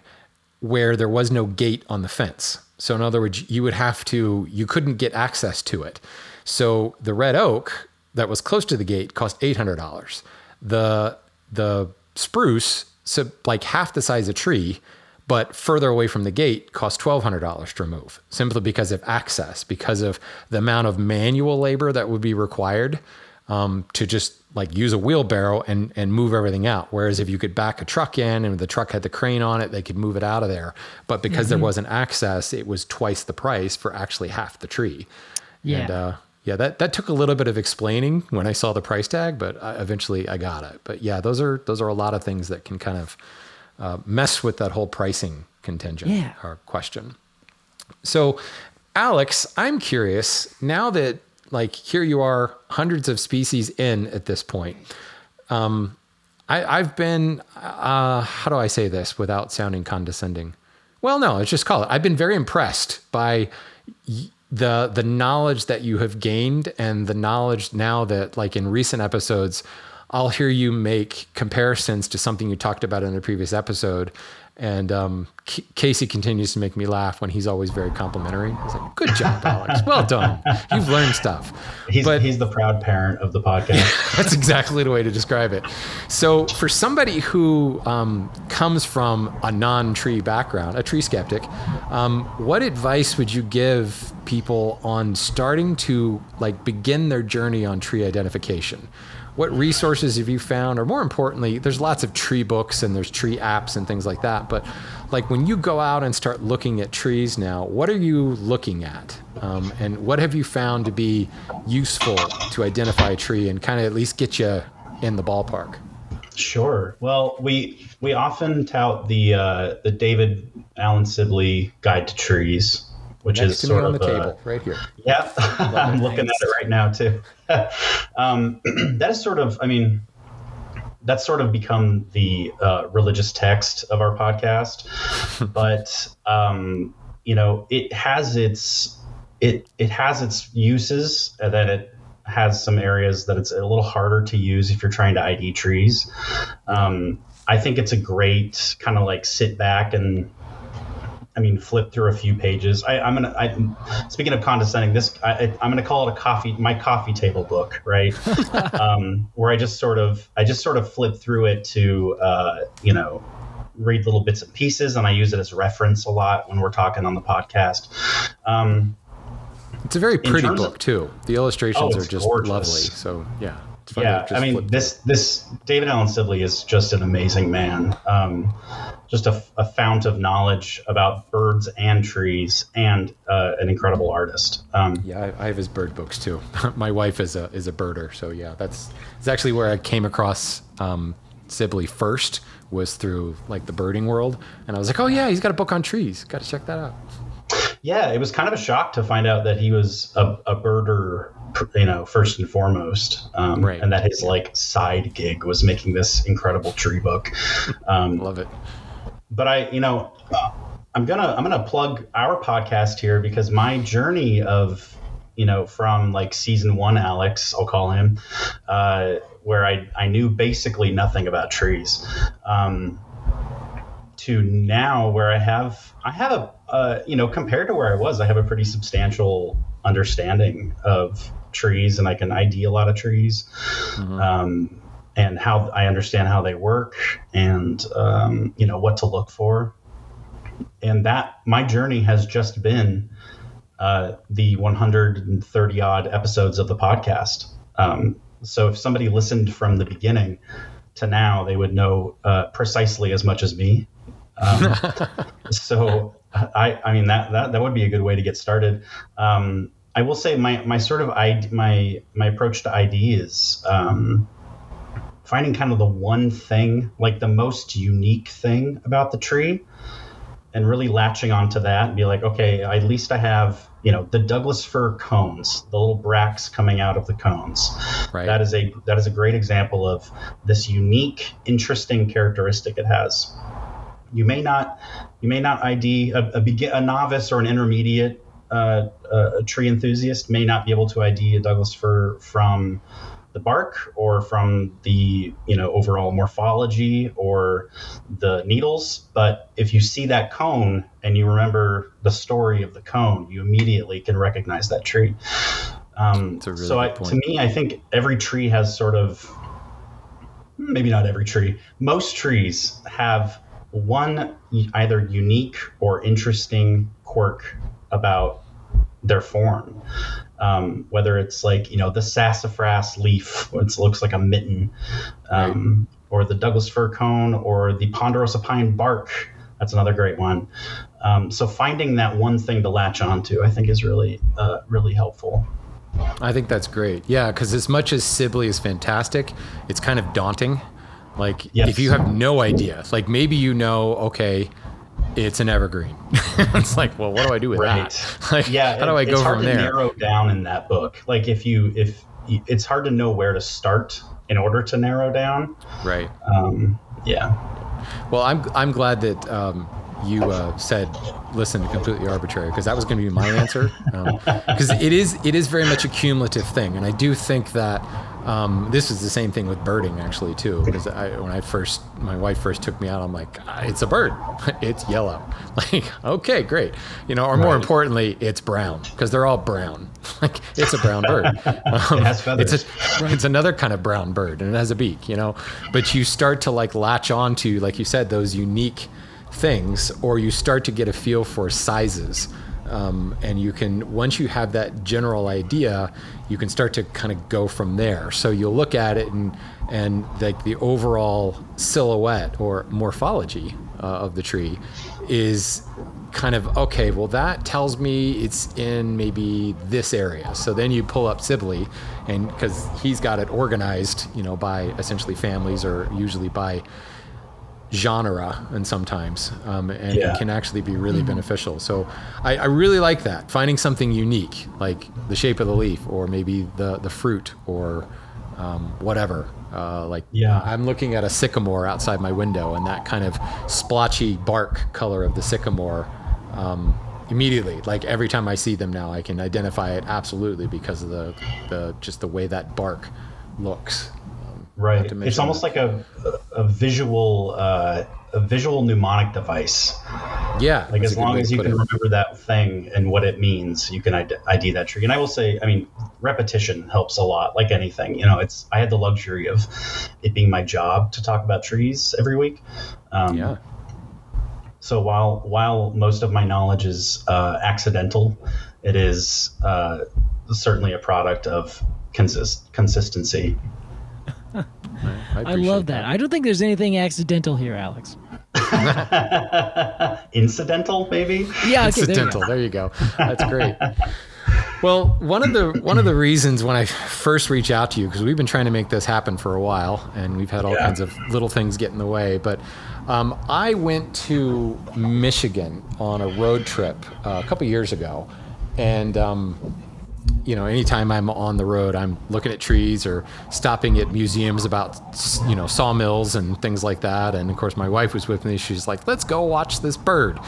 where there was no gate on the fence. So in other words, you would have to, you couldn't get access to it. So the red oak that was close to the gate cost eight hundred dollars. The the spruce, so like half the size of a tree, but further away from the gate cost $1,200 to remove simply because of access, because of the amount of manual labor that would be required um, to just like use a wheelbarrow and, and move everything out. Whereas if you could back a truck in and the truck had the crane on it, they could move it out of there. But because mm-hmm. there wasn't access, it was twice the price for actually half the tree. Yeah. And, uh, yeah, that, that took a little bit of explaining when I saw the price tag, but I, eventually I got it. But yeah, those are those are a lot of things that can kind of uh, mess with that whole pricing contingent yeah. or question. So, Alex, I'm curious now that like here you are, hundreds of species in at this point. Um, I, have been, uh, how do I say this without sounding condescending? Well, no, let's just call it. I've been very impressed by the the knowledge that you have gained and the knowledge now that, like in recent episodes, I'll hear you make comparisons to something you talked about in a previous episode. And um, C- Casey continues to make me laugh when he's always very complimentary. He's like, "Good job, Alex. Well done. You've learned stuff." He's but, he's the proud parent of the podcast. that's exactly the way to describe it. So, for somebody who um, comes from a non-tree background, a tree skeptic, um, what advice would you give people on starting to like begin their journey on tree identification? What resources have you found or more importantly there's lots of tree books and there's tree apps and things like that but like when you go out and start looking at trees now what are you looking at um, and what have you found to be useful to identify a tree and kind of at least get you in the ballpark Sure. Well, we we often tout the uh, the David Allen Sibley Guide to Trees, which Next is sort on of the table right here. Yeah, I'm looking at it right now too. um, that is sort of, I mean, that's sort of become the uh, religious text of our podcast. but um, you know, it has its it it has its uses that it has some areas that it's a little harder to use if you're trying to ID trees. Um, I think it's a great kind of like sit back and I mean, flip through a few pages. I, am gonna. I, speaking of condescending, this I, am gonna call it a coffee, my coffee table book, right? um, where I just sort of, I just sort of flip through it to, uh, you know, read little bits and pieces, and I use it as reference a lot when we're talking on the podcast. Um, it's a very pretty book of, too. The illustrations oh, are just gorgeous. lovely. So yeah. Yeah, I mean this this David Allen Sibley is just an amazing man. Um, just a, a, fount of knowledge about birds and trees, and uh, an incredible artist. Um, yeah, I, I, have his bird books too. My wife is a is a birder, so yeah, that's it's actually where I came across um, Sibley first was through like the birding world, and I was like, oh yeah, he's got a book on trees. Got to check that out. Yeah, it was kind of a shock to find out that he was a, a birder, you know, first and foremost, um, right. and that his like side gig was making this incredible tree book. Um, Love it. But I, you know, I'm gonna I'm gonna plug our podcast here because my journey of you know from like season one Alex I'll call him uh, where I I knew basically nothing about trees. Um, to now where I have I have a uh, you know compared to where I was I have a pretty substantial understanding of trees and I can ID a lot of trees mm-hmm. um, and how I understand how they work and um, you know what to look for. And that my journey has just been uh, the 130 odd episodes of the podcast. Um, so if somebody listened from the beginning to now they would know uh, precisely as much as me. Um, so I, I mean that, that that would be a good way to get started. Um, I will say my my sort of ID, my my approach to ID is um, finding kind of the one thing, like the most unique thing about the tree, and really latching onto that and be like, okay, at least I have you know the Douglas fir cones, the little bracts coming out of the cones. Right. That is a that is a great example of this unique, interesting characteristic it has you may not you may not ID a, a, begin, a novice or an intermediate uh, a tree enthusiast may not be able to ID a Douglas fir from the bark or from the you know overall morphology or the needles. But if you see that cone and you remember the story of the cone you immediately can recognize that tree. Um, really so I, to me i think every tree has sort of maybe not every tree most trees have one either unique or interesting quirk about their form. Um, whether it's like you know the sassafras leaf, which looks like a mitten, um, right. or the Douglas fir cone, or the ponderosa pine bark. That's another great one. Um, so finding that one thing to latch onto, I think, is really uh, really helpful. I think that's great. Yeah, because as much as Sibley is fantastic, it's kind of daunting like yes. if you have no idea, like maybe you know, okay, it's an evergreen. it's like, well, what do I do with right. that? Like, yeah, how do I go from there? Narrow down in that book. Like if you if it's hard to know where to start in order to narrow down. Right. Um, yeah. Well, I'm I'm glad that um, you uh, said listen Completely Arbortrary because that was going to be my answer because um, it is it is very much a cumulative thing and i do think that um, this is the same thing with birding actually too because when i first my wife first took me out i'm like ah, it's a bird it's yellow like okay great you know or more right. importantly it's brown because they're all brown like it's a brown bird um, it has feathers. it's a, it's another kind of brown bird and it has a beak you know but you start to like latch on to like you said those unique things, or you start to get a feel for sizes. Um, and you can once you have that general idea you can start to kind of go from there. So you'll look at it and and like the overall silhouette or morphology uh, of the tree is kind of okay well that tells me it's in maybe this area. So then you pull up sibley and because he's got it organized you know by essentially families or usually by genera and sometimes um, and yeah. it can actually be really mm-hmm. beneficial so I, I, really like that finding something unique like the shape of the leaf or maybe the, the fruit or um, whatever. Uh, like Yeah. I'm looking at a sycamore outside my window, and that kind of splotchy bark color of the sycamore. Um, immediately, like every time I see them now, I can identify it absolutely because of the, the just the way that bark looks. Right. It's almost like a a visual uh, a visual mnemonic device. Yeah, Like as long as you can it. remember that thing and what it means, you can ID, ID that tree. And I will say, I mean, repetition helps a lot. Like anything, you know, it's I had the luxury of it being my job to talk about trees every week. Um, Yeah. So while while most of my knowledge is uh, accidental, it is uh, certainly a product of consist- consistency. I, I love that. I don't think there's anything accidental here, Alex. Incidental, maybe. Yeah, okay, there you go. Incidental. There you go. That's great. Well, one of the one of the reasons when I first reach out to you because we've been trying to make this happen for a while, and we've had all Yeah. kinds of little things get in the way. But um, I went to Michigan on a road trip uh, a couple years ago, and um, you know, anytime I'm on the road, I'm looking at trees or stopping at museums about, you know, sawmills and things like that. And of course, my wife was with me. She's like, let's go watch this bird.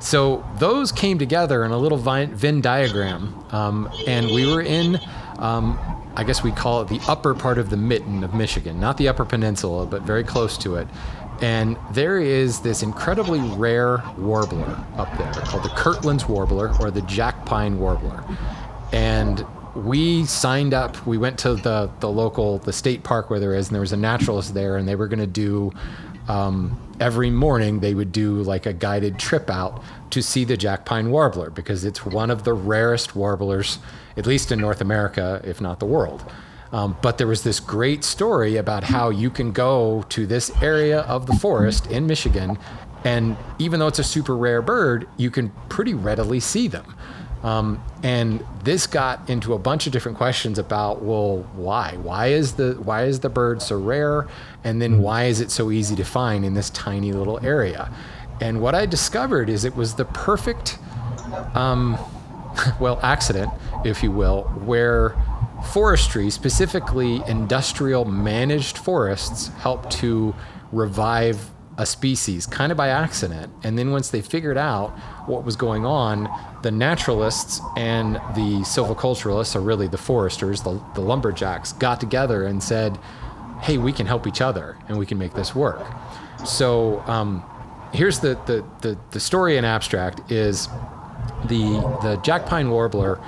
So those came together in a little Venn diagram. Um, and we were in, um, I guess we call it the upper part of the mitten of Michigan, not the upper peninsula, but very close to it. And there is this incredibly rare warbler up there called the Kirtland's warbler or the jack pine warbler and we signed up we went to the the local the state park where there is and there was a naturalist there and they were going to do um, every morning they would do like a guided trip out to see the jack pine warbler because it's one of the rarest warblers at least in north america if not the world. Um, but there was this great story about how you can go to this area of the forest in michigan and even though it's a super rare bird you can pretty readily see them um, and this got into a bunch of different questions about well why? Why is the why is the bird so rare? And then why is it so easy to find in this tiny little area? And what i discovered is it was the perfect um, well accident if you will where forestry specifically industrial managed forests help to revive a species kind of by accident. And then once they figured out what was going on, the naturalists and the silviculturalists, or really the foresters, the, the lumberjacks, got together and said, hey, we can help each other and we can make this work. So um, here's the, the, the, the story in abstract is the, the jack pine warbler,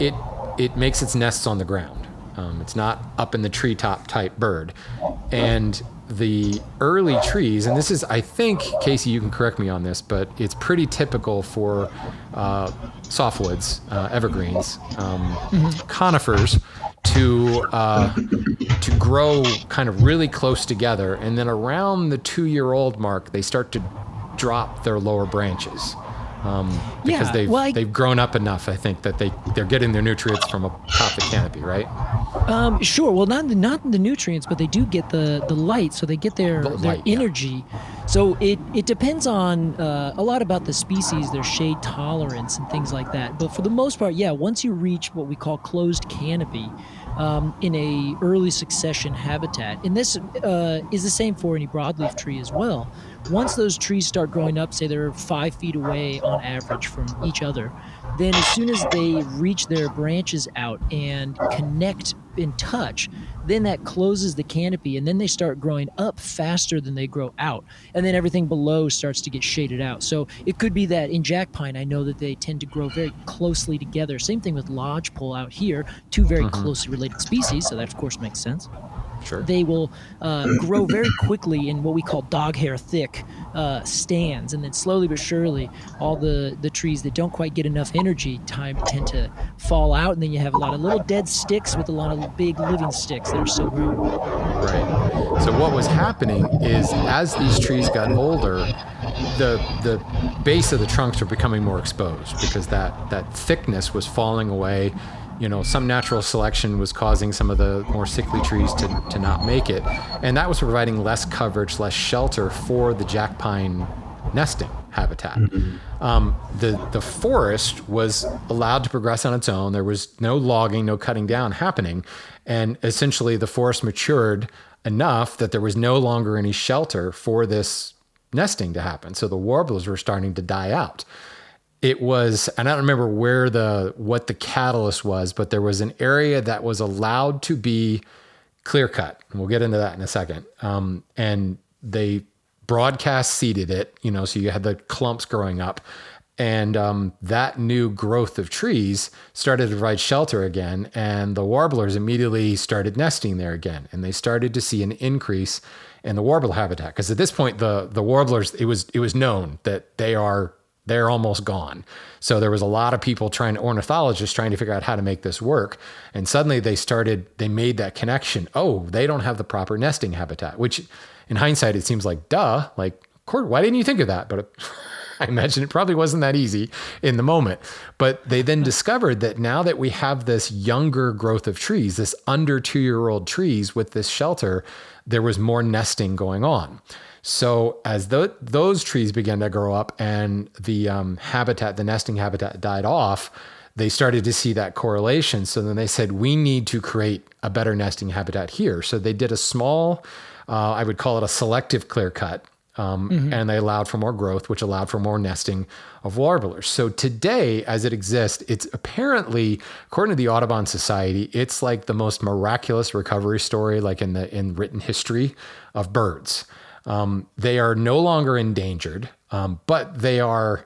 it, it makes its nests on the ground. Um, it's not up in the treetop type bird. And the early trees, and this is, I think, Casey, you can correct me on this, but it's pretty typical for uh, softwoods, uh, evergreens, um, conifers to uh, to grow kind of really close together, and then around the two-year-old mark, they start to drop their lower branches. Um, because Yeah, they've well, I- they've grown up enough, I think, that they they're getting their nutrients from the canopy, right? Um, sure. Well, not the, not the nutrients, but they do get the, the light, so they get their The their light, yeah. energy. So it it depends on uh, a lot about the species, their shade tolerance, and things like that. But for the most part, yeah, once you reach what we call closed canopy. Um, in a early succession habitat, and this uh, is the same for any broadleaf tree as well. Once those trees start growing up, say they're five feet away on average from each other, then as soon as they reach their branches out and connect in touch, then that closes the canopy and then they start growing up faster than they grow out. And then everything below starts to get shaded out. So it could be that in jack pine, I know that they tend to grow very closely together. Same thing with lodgepole out here, two very mm-hmm. closely related species. So that, of course, makes sense Sure. they will uh, grow very quickly in what we call dog hair thick uh, stands, and then slowly but surely, all the the trees that don't quite get enough energy time tend to fall out, and then you have a lot of little dead sticks with a lot of big living sticks that are still growing. Right. So what was happening is as these trees got older, the the base of the trunks were becoming more exposed because that that thickness was falling away. You know, some natural selection was causing some of the more sickly trees to, to not make it, and that was providing less coverage, less shelter for the jack pine nesting habitat. Um, the the forest was allowed to progress on its own. There was no logging, no cutting down happening, and essentially the forest matured enough that there was no longer any shelter for this nesting to happen. So the warblers were starting to die out. It was, and I don't remember where the what the catalyst was, but there was an area that was allowed to be clear cut. And we'll get into that in a second. Um, and they broadcast seeded it, you know, so you had the clumps growing up. And um, that new growth of trees started to provide shelter again. And the warblers immediately started nesting there again. And they started to see an increase in the warbler habitat. Because at this point, the, the warblers, it was, it was known that they are they're almost gone. So there was a lot of people trying, ornithologists trying to figure out how to make this work. And suddenly they started, they made that connection. Oh, they don't have the proper nesting habitat, which in hindsight, it seems like, duh, like, why didn't you think of that? But I imagine it probably wasn't that easy in the moment. But they then discovered that now that we have this younger growth of trees, this under two year old trees with this shelter, there was more nesting going on. So as the, those trees began to grow up and the um, habitat, the nesting habitat died off, they started to see that correlation. So then they said, we need to create a better nesting habitat here. So they did a small, uh, I would call it a selective clear cut. Um, mm-hmm. And they allowed for more growth, which allowed for more nesting of warblers. So today, as it exists, it's apparently, according to the Audubon Society, it's like the most miraculous recovery story, like in the in written history of birds. Um, they are no longer endangered, um, but they are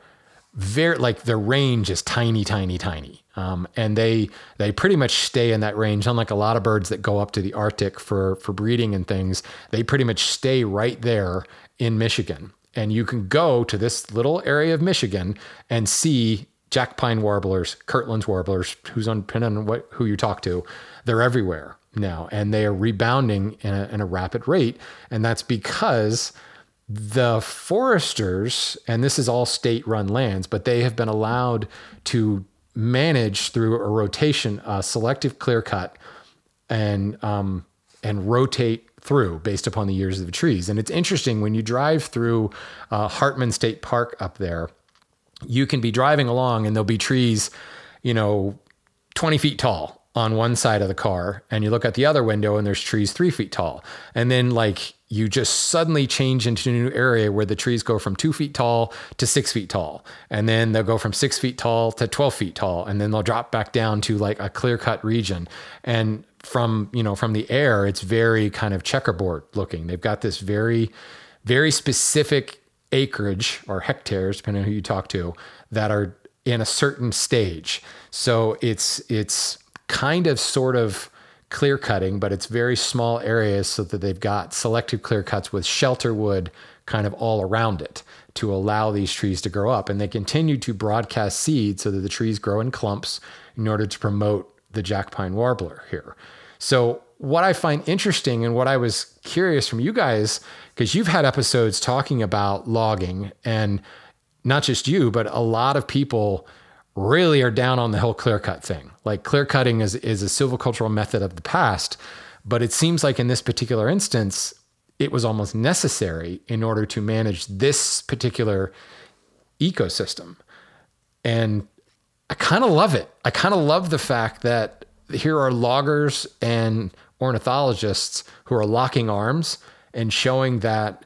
very like their range is tiny, tiny, tiny. Um, and they they pretty much stay in that range. Unlike a lot of birds that go up to the Arctic for for breeding and things, they pretty much stay right there in Michigan. And you can go to this little area of Michigan and see jack pine warblers, Kirtland's warblers, who's on depending on what who you talk to, they're everywhere now, and they are rebounding in a, in a rapid rate. And that's because the foresters, and this is all state run lands, but they have been allowed to manage through a rotation, a selective clear cut, and um, and rotate through based upon the years of the trees. And it's interesting when you drive through uh, Hartman State Park up there, you can be driving along and there'll be trees, you know, 20 feet tall on one side of the car and you look at the other window and there's trees three feet tall. And then like you just suddenly change into a new area where the trees go from two feet tall to six feet tall. And then they'll go from six feet tall to 12 feet tall. And then they'll drop back down to like a clear cut region. And from, you know, from the air, it's very kind of checkerboard looking. They've got this very, very specific acreage or hectares, depending on who you talk to, that are in a certain stage. So it's, it's, kind of sort of clear cutting, but it's very small areas so that they've got selective clear cuts with shelter wood kind of all around it to allow these trees to grow up. And they continue to broadcast seed so that the trees grow in clumps in order to promote the jack pine warbler here. So, what I find interesting and what I was curious from you guys, because you've had episodes talking about logging and not just you, but a lot of people really are down on the whole clear cut thing. Like clear cutting is, is a silvicultural method of the past, but it seems like in this particular instance, it was almost necessary in order to manage this particular ecosystem. And I kind of love it. I kind of love the fact that here are loggers and ornithologists who are locking arms and showing that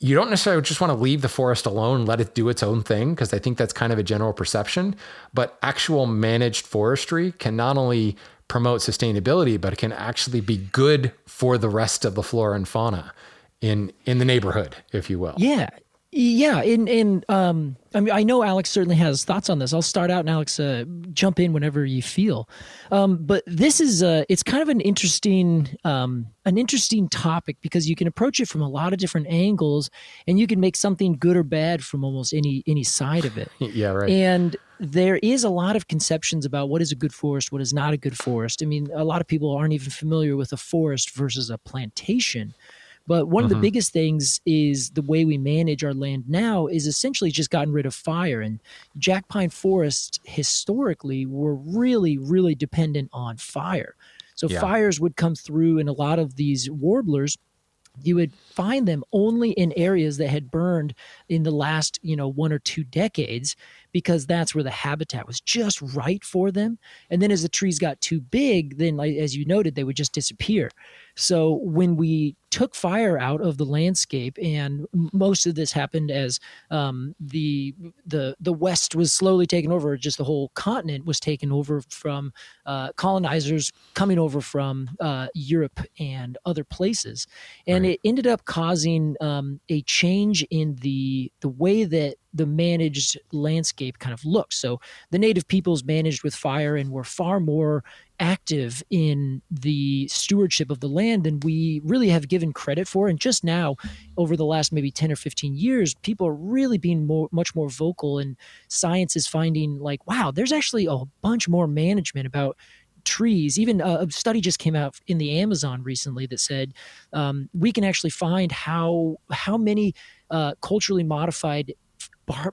you don't necessarily just want to leave the forest alone, let it do its own thing, because I think that's kind of a general perception. But actual managed forestry can not only promote sustainability, but it can actually be good for the rest of the flora and fauna in in the neighborhood, if you will. Yeah, yeah, and and um, I mean, I know Alex certainly has thoughts on this. I'll start out, and Alex, uh, jump in whenever you feel. Um, but this is uh, it's kind of an interesting um, an interesting topic because you can approach it from a lot of different angles, and you can make something good or bad from almost any any side of it. yeah, right. And there is a lot of conceptions about what is a good forest, what is not a good forest. I mean, a lot of people aren't even familiar with a forest versus a plantation. But one mm-hmm. of the mm-hmm. biggest things is the way we manage our land now is essentially just gotten rid of fire. And jack pine forests historically were really, really dependent on fire. So yeah. fires would come through, and a lot of these warblers you would find them only in areas that had burned in the last you know one or two decades because that's where the habitat was just right for them and then as the trees got too big then as you noted they would just disappear so when we took fire out of the landscape, and most of this happened as um, the the the West was slowly taken over. Just the whole continent was taken over from uh, colonizers coming over from uh, Europe and other places, and right. it ended up causing um, a change in the the way that the managed landscape kind of looks. So the native peoples managed with fire and were far more active in the stewardship of the land than we really have given credit for. And just now, over the last maybe 10 or 15 years, people are really being more, much more vocal, and science is finding like, wow, there's actually a bunch more management about trees. Even a study just came out in the Amazon recently that said um, we can actually find how how many uh, culturally modified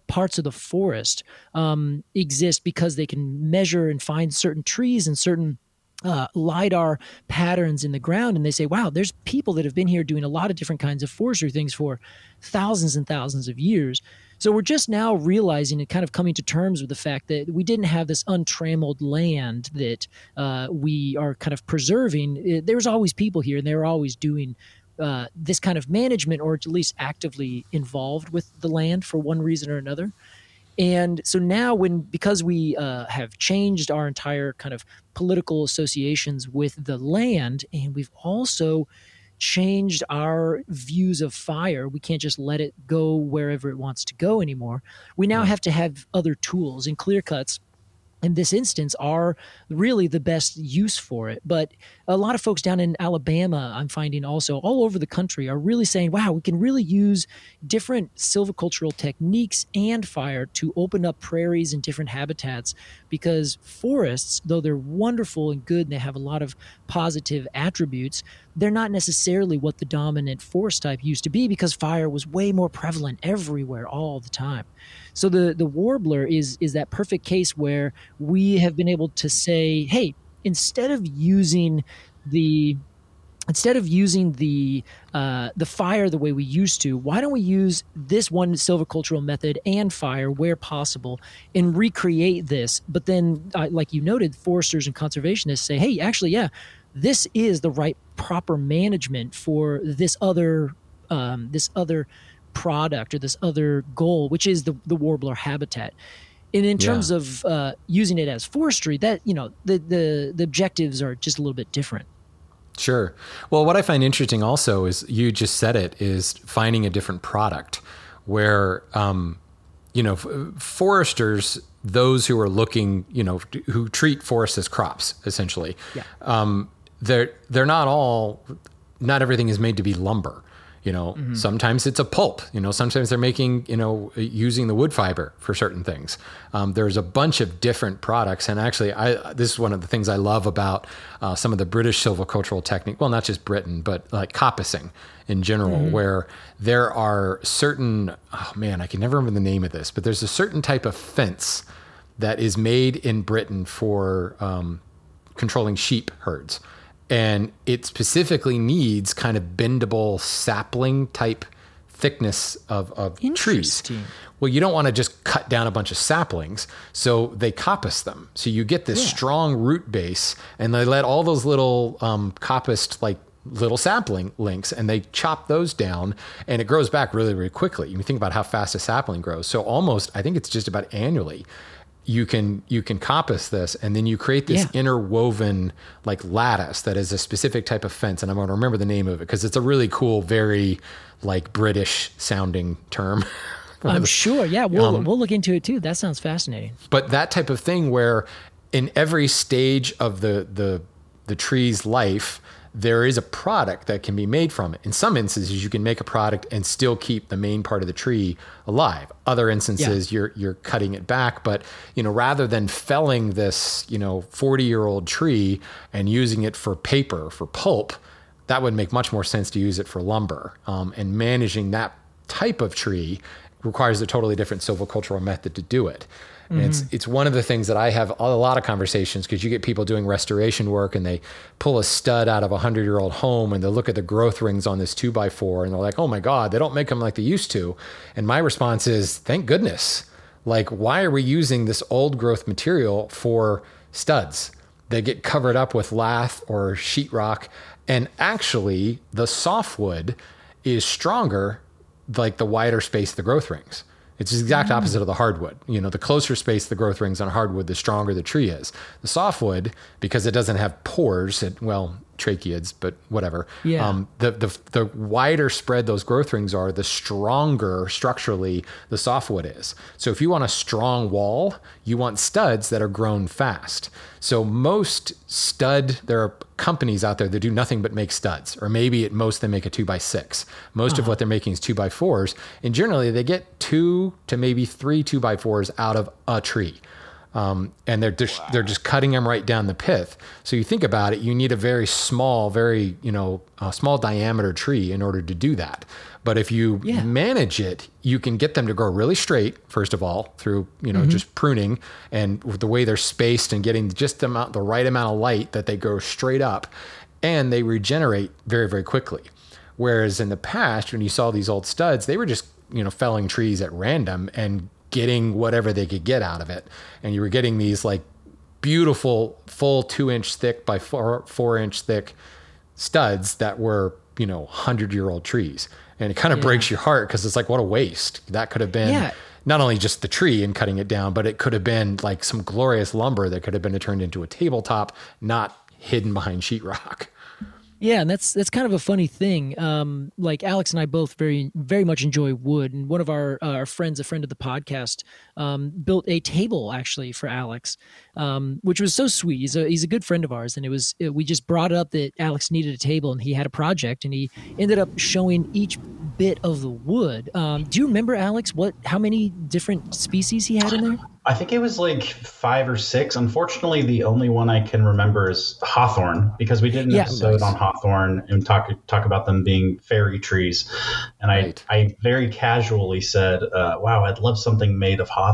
parts of the forest um, exist because they can measure and find certain trees and certain uh, lidar patterns in the ground and they say wow there's people that have been here doing a lot of different kinds of forestry things for thousands and thousands of years so we're just now realizing and kind of coming to terms with the fact that we didn't have this untrammeled land that uh, we are kind of preserving. There's always people here, and they were always doing uh, this kind of management or at least actively involved with the land for one reason or another. And so now, when because we uh, have changed our entire kind of political associations with the land, and we've also changed our views of fire, we can't just let it go wherever it wants to go anymore. We now have to have other tools and clear cuts in this instance are really the best use for it. But a lot of folks down in Alabama, I'm finding also all over the country, are really saying, wow, we can really use different silvicultural techniques and fire to open up prairies and different habitats because forests, though they're wonderful and good and they have a lot of positive attributes, they're not necessarily what the dominant forest type used to be because fire was way more prevalent everywhere all the time. So the the warbler is is that perfect case where we have been able to say, hey, instead of using the instead of using the uh, the fire the way we used to, why don't we use this one silvicultural method and fire where possible and recreate this? But then, uh, like you noted, foresters and conservationists say, hey, actually, yeah, this is the right proper management for this other um, this other product or this other goal, which is the, the warbler habitat. And in terms yeah. of uh, using it as forestry, that you know the, the the objectives are just a little bit different. Sure. Well, what I find interesting also is you just said it is finding a different product where um, you know foresters those who are looking you know who treat forests as crops essentially yeah. um, they're they're not all not everything is made to be lumber you know, mm-hmm. sometimes it's a pulp. You know, sometimes they're making, you know, using the wood fiber for certain things. Um, there's a bunch of different products, and actually, I this is one of the things I love about uh, some of the British silvicultural technique. Well, not just Britain, but like coppicing in general, mm-hmm. where there are certain. Oh man, I can never remember the name of this, but there's a certain type of fence that is made in Britain for um, controlling sheep herds and it specifically needs kind of bendable sapling type thickness of, of trees. Well, you don't want to just cut down a bunch of saplings, so they coppice them. So you get this yeah. strong root base, and they let all those little um, coppiced like little sapling links and they chop those down and it grows back really really quickly you think about how fast a sapling grows so almost i think it's just about annually you can you can coppice this and then you create this yeah. interwoven like lattice that is a specific type of fence and i'm going to remember the name of it because it's a really cool very like british sounding term. I'm sure. Yeah we'll, um, we'll look into it too. That sounds fascinating. But that type of thing where in every stage of the the the tree's life there is a product that can be made from it. In some instances, you can make a product and still keep the main part of the tree alive. Other instances, yeah. you're you're cutting it back, but you know, rather than felling this, you know, 40 year old tree and using it for paper for pulp, that would make much more sense to use it for lumber um, and managing that type of tree requires a totally different silvicultural method to do it. And it's mm-hmm. it's one of the things that I have a lot of conversations because you get people doing restoration work and they pull a stud out of a hundred year old home and they look at the growth rings on this two by four and they're like, oh my god, they don't make them like they used to. And my response is, thank goodness. Like, why are we using this old growth material for studs? They get covered up with lath or sheetrock, and actually, the softwood is stronger, like the wider space the growth rings. It's the exact opposite of the hardwood. You know, the closer space the growth rings on hardwood, the stronger the tree is. The softwood, because it doesn't have pores, it, well, tracheids, but whatever. Yeah. Um, the, the the wider spread those growth rings are, the stronger structurally the softwood is. So if you want a strong wall, you want studs that are grown fast. So most stud, there are companies out there that do nothing but make studs, or maybe at most they make a two by six. Most of what they're making is two by fours, and generally they get two to maybe three two by fours out of a tree. Um, and they're just they're just cutting them right down the pith. So you think about it, you need a very small, very you know, small diameter tree in order to do that. But if you Yeah. manage it, you can get them to grow really straight. First of all, through you know mm-hmm. just pruning and with the way they're spaced and getting just the amount the right amount of light that they grow straight up, and they regenerate very very quickly. Whereas in the past, when you saw these old studs, they were just you know felling trees at random and getting whatever they could get out of it, and you were getting these like beautiful full two inch thick by four four inch thick studs that were you know hundred year old trees, and it kind of breaks your heart because it's like what a waste that could have been. Yeah. Not only just the tree and cutting it down, but it could have been like some glorious lumber that could have been turned into a tabletop, not hidden behind sheetrock. Yeah, and that's that's kind of a funny thing. Um, like Alex and I both very very much enjoy wood, and one of our uh, our friends, a friend of the podcast, um, built a table actually for Alex, um, which was so sweet. He's a he's a good friend of ours, and it was it, we just brought up that Alex needed a table, and he had a project, and he ended up showing each bit of the wood. Um, do you remember Alex? What how many different species he had in there? I think it was like five or six. Unfortunately, the only one I can remember is hawthorn because we did an Yeah. episode Nice. on hawthorn and talk talk about them being fairy trees. And Right. I I very casually said, uh, "Wow, I'd love something made of hawthorn."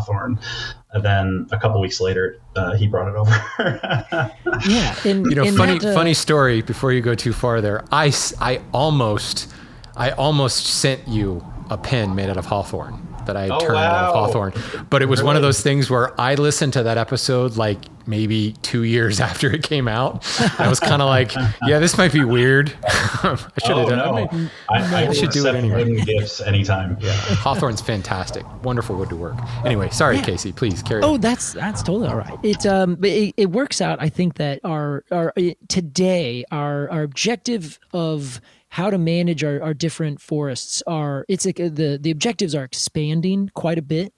And then a couple weeks later, uh, he brought it over. Yeah, and You know, funny that, uh, funny story. Before you go too far there, I I almost I almost sent you a pen made out of hawthorn that I had Oh, turned out of wow. hawthorn, but it was one of those things where I listened to that episode like maybe two years after it came out. I was kind of like, yeah, this might be weird. I should have oh done no, it. I, I, should should do it accept anyway. wooden gifts anytime. Yeah. Hawthorn's fantastic, wonderful wood to work. Anyway, sorry, Yeah. Casey. Please carry. Oh, on. that's that's totally all right. It um, it, it works out. I think that our our uh, today our our objective of how to manage our, our different forests are it's like uh, the the objectives are expanding quite a bit,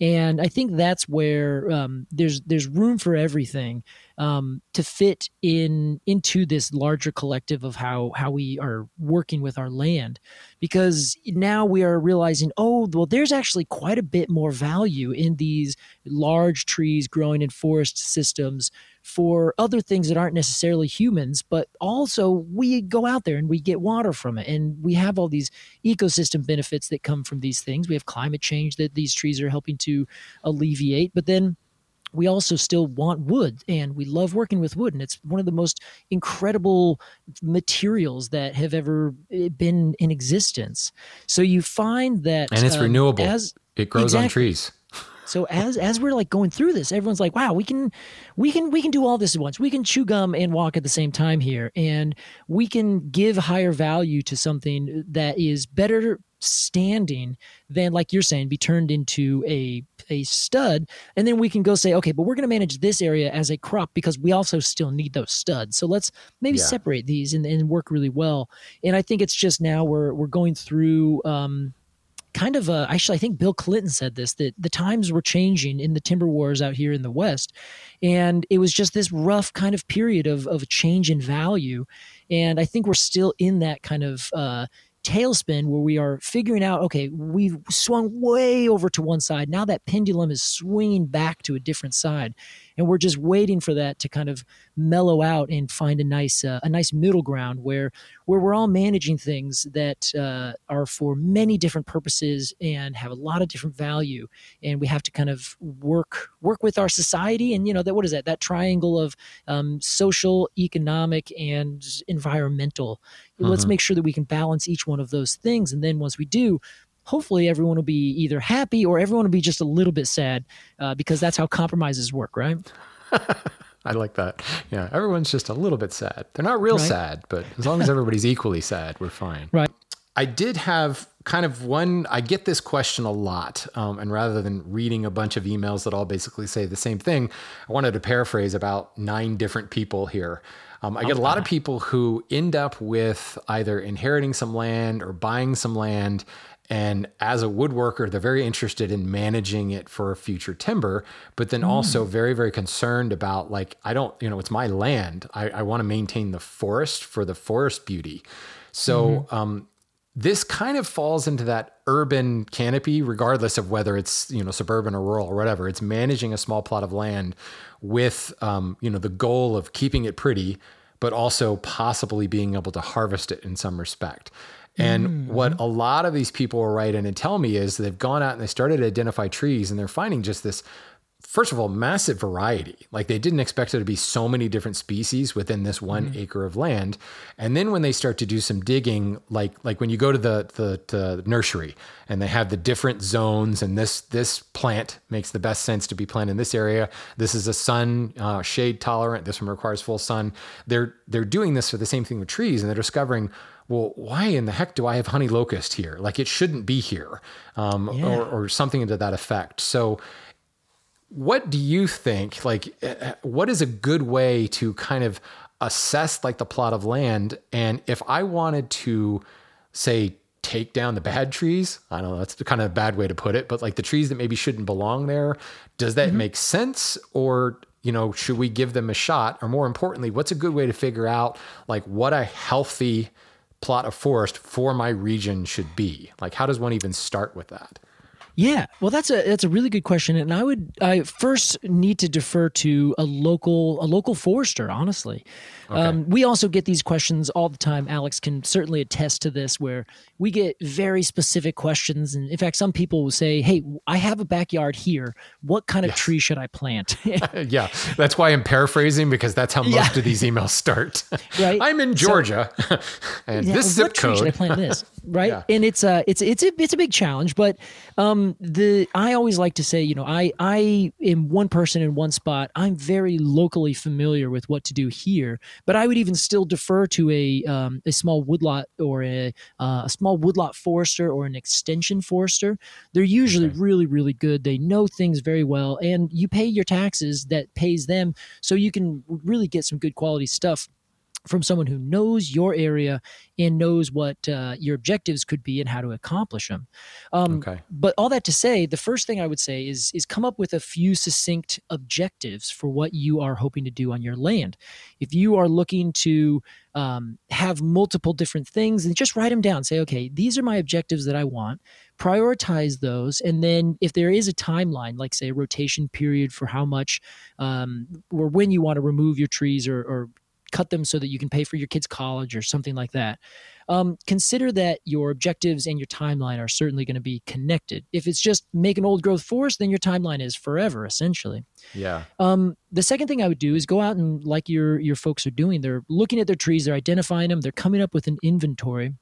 and I think that's where um, there's there's room for everything um, to fit in into this larger collective of how how we are working with our land. Because now we are realizing oh well there's actually quite a bit more value in these large trees growing in forest systems for other things that aren't necessarily humans but also we go out there and we get water from it and we have all these ecosystem benefits that come from these things we have climate change that these trees are helping to alleviate but then we also still want wood and we love working with wood and it's one of the most incredible materials that have ever eh, been in existence so you find that and it's um, renewable. as it grows on trees. So as as we're like going through this, everyone's like, "Wow, we can, we can, we can do all this at once. We can chew gum and walk at the same time here, and we can give higher value to something that is better standing than, like you're saying, be turned into a a stud, and then we can go say, okay, but we're going to manage this area as a crop because we also still need those studs. So let's maybe Yeah. separate these and, and work really well. And I think it's just now we're we're going through. Um, kind of a, actually, I think Bill Clinton said this that the times were changing in the timber wars out here in the West. And it was just this rough kind of period of, of change in value. And I think we're still in that kind of uh, tailspin where we are figuring out okay, we've swung way over to one side. Now that pendulum is swinging back to a different side. And we're just waiting for that to kind of mellow out and find a nice uh, a nice middle ground where where we're all managing things that uh, are for many different purposes and have a lot of different value. And we have to kind of work work with our society and you know that what is that? That triangle of um, social economic and environmental. Mm-hmm. let's make sure that we can balance each one of those things. And then once we do hopefully everyone will be either happy or everyone will be just a little bit sad uh, because that's how compromises work right I like that. Yeah, everyone's just a little bit sad. They're not real right. sad, but as long as everybody's equally sad, we're fine. Right. I did have kind of one, I get this question a lot. Um, and rather than reading a bunch of emails that all basically say the same thing, I wanted to paraphrase about nine different people here. Um, I get a lot of people who end up with either inheriting some land or buying some land and as a woodworker, they're very interested in managing it for future timber, but then mm. also very, very concerned about like, I don't, you know, it's my land. I, I want to maintain the forest for the forest beauty. So, mm-hmm. um, this kind of falls into that urban canopy, regardless of whether it's you know suburban or rural or whatever. It's managing a small plot of land with um, you know the goal of keeping it pretty, but also possibly being able to harvest it in some respect. And mm. what a lot of these people will write in and tell me is they've gone out and they started to identify trees and they're finding just this, first of all, massive variety. Like they didn't expect there to be so many different species within this one mm. acre of land. And then when they start to do some digging, like like when you go to the, the, the nursery and they have the different zones and this this plant makes the best sense to be planted in this area. This is a sun uh, shade tolerant. This one requires full sun. They're they're doing this for the same thing with trees and they're discovering well, why in the heck do I have honey locust here? Like it shouldn't be here, um, yeah. or, or something to that effect. So, what do you think? Like, eh, eh, what is a good way to kind of assess like the plot of land? And if I wanted to say, take down the bad trees. I don't know, that's kind of a bad way to put it, but like the trees that maybe shouldn't belong there, does that mm-hmm. make sense? Or, you know, should we give them a shot? Or more importantly, what's a good way to figure out like what a healthy plot of forest for my region should be? Like, how does one even start with that? Yeah, well, that's a that's a really good question, and I would I first need to defer to a local a local forester. Honestly, okay. um, we also get these questions all the time. Alex can certainly attest to this, where we get very specific questions, and in fact, some people will say, "Hey, I have a backyard here. What kind of yes. tree should I plant?" yeah, that's why I'm paraphrasing because that's how most yeah. of these emails start. right, I'm in Georgia, so, and yeah, this zip code. Tree should I plant this? Right, yeah. and it's a it's it's a it's a big challenge, but um, the I always like to say, you know, I I am one person in one spot. I'm very locally familiar with what to do here, but I would even still defer to a um, a small woodlot or a uh, a small woodlot forester or an extension forester. They're usually okay. really really good. They know things very well, and you pay your taxes that pays them, so you can really get some good quality stuff from someone who knows your area and knows what uh, your objectives could be and how to accomplish them. Um, okay. But all that to say, the first thing I would say is is come up with a few succinct objectives for what you are hoping to do on your land. If you are looking to um, have multiple different things, and just write them down. Say, okay, these are my objectives that I want. Prioritize those, and then if there is a timeline, like say a rotation period for how much um, or when you want to remove your trees or, or cut them so that you can pay for your kids' college or something like that. Um, consider that your objectives and your timeline are certainly going to be connected. If it's just make an old growth forest, then your timeline is forever, essentially. Yeah. Um, the second thing I would do is go out and, like your your folks are doing, they're looking at their trees, they're identifying them, they're coming up with an inventory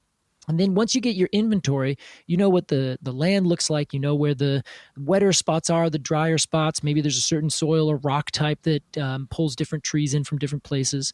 and then once you get your inventory, you know what the, the land looks like. You know where the wetter spots are, the drier spots. Maybe there's a certain soil or rock type that um, pulls different trees in from different places.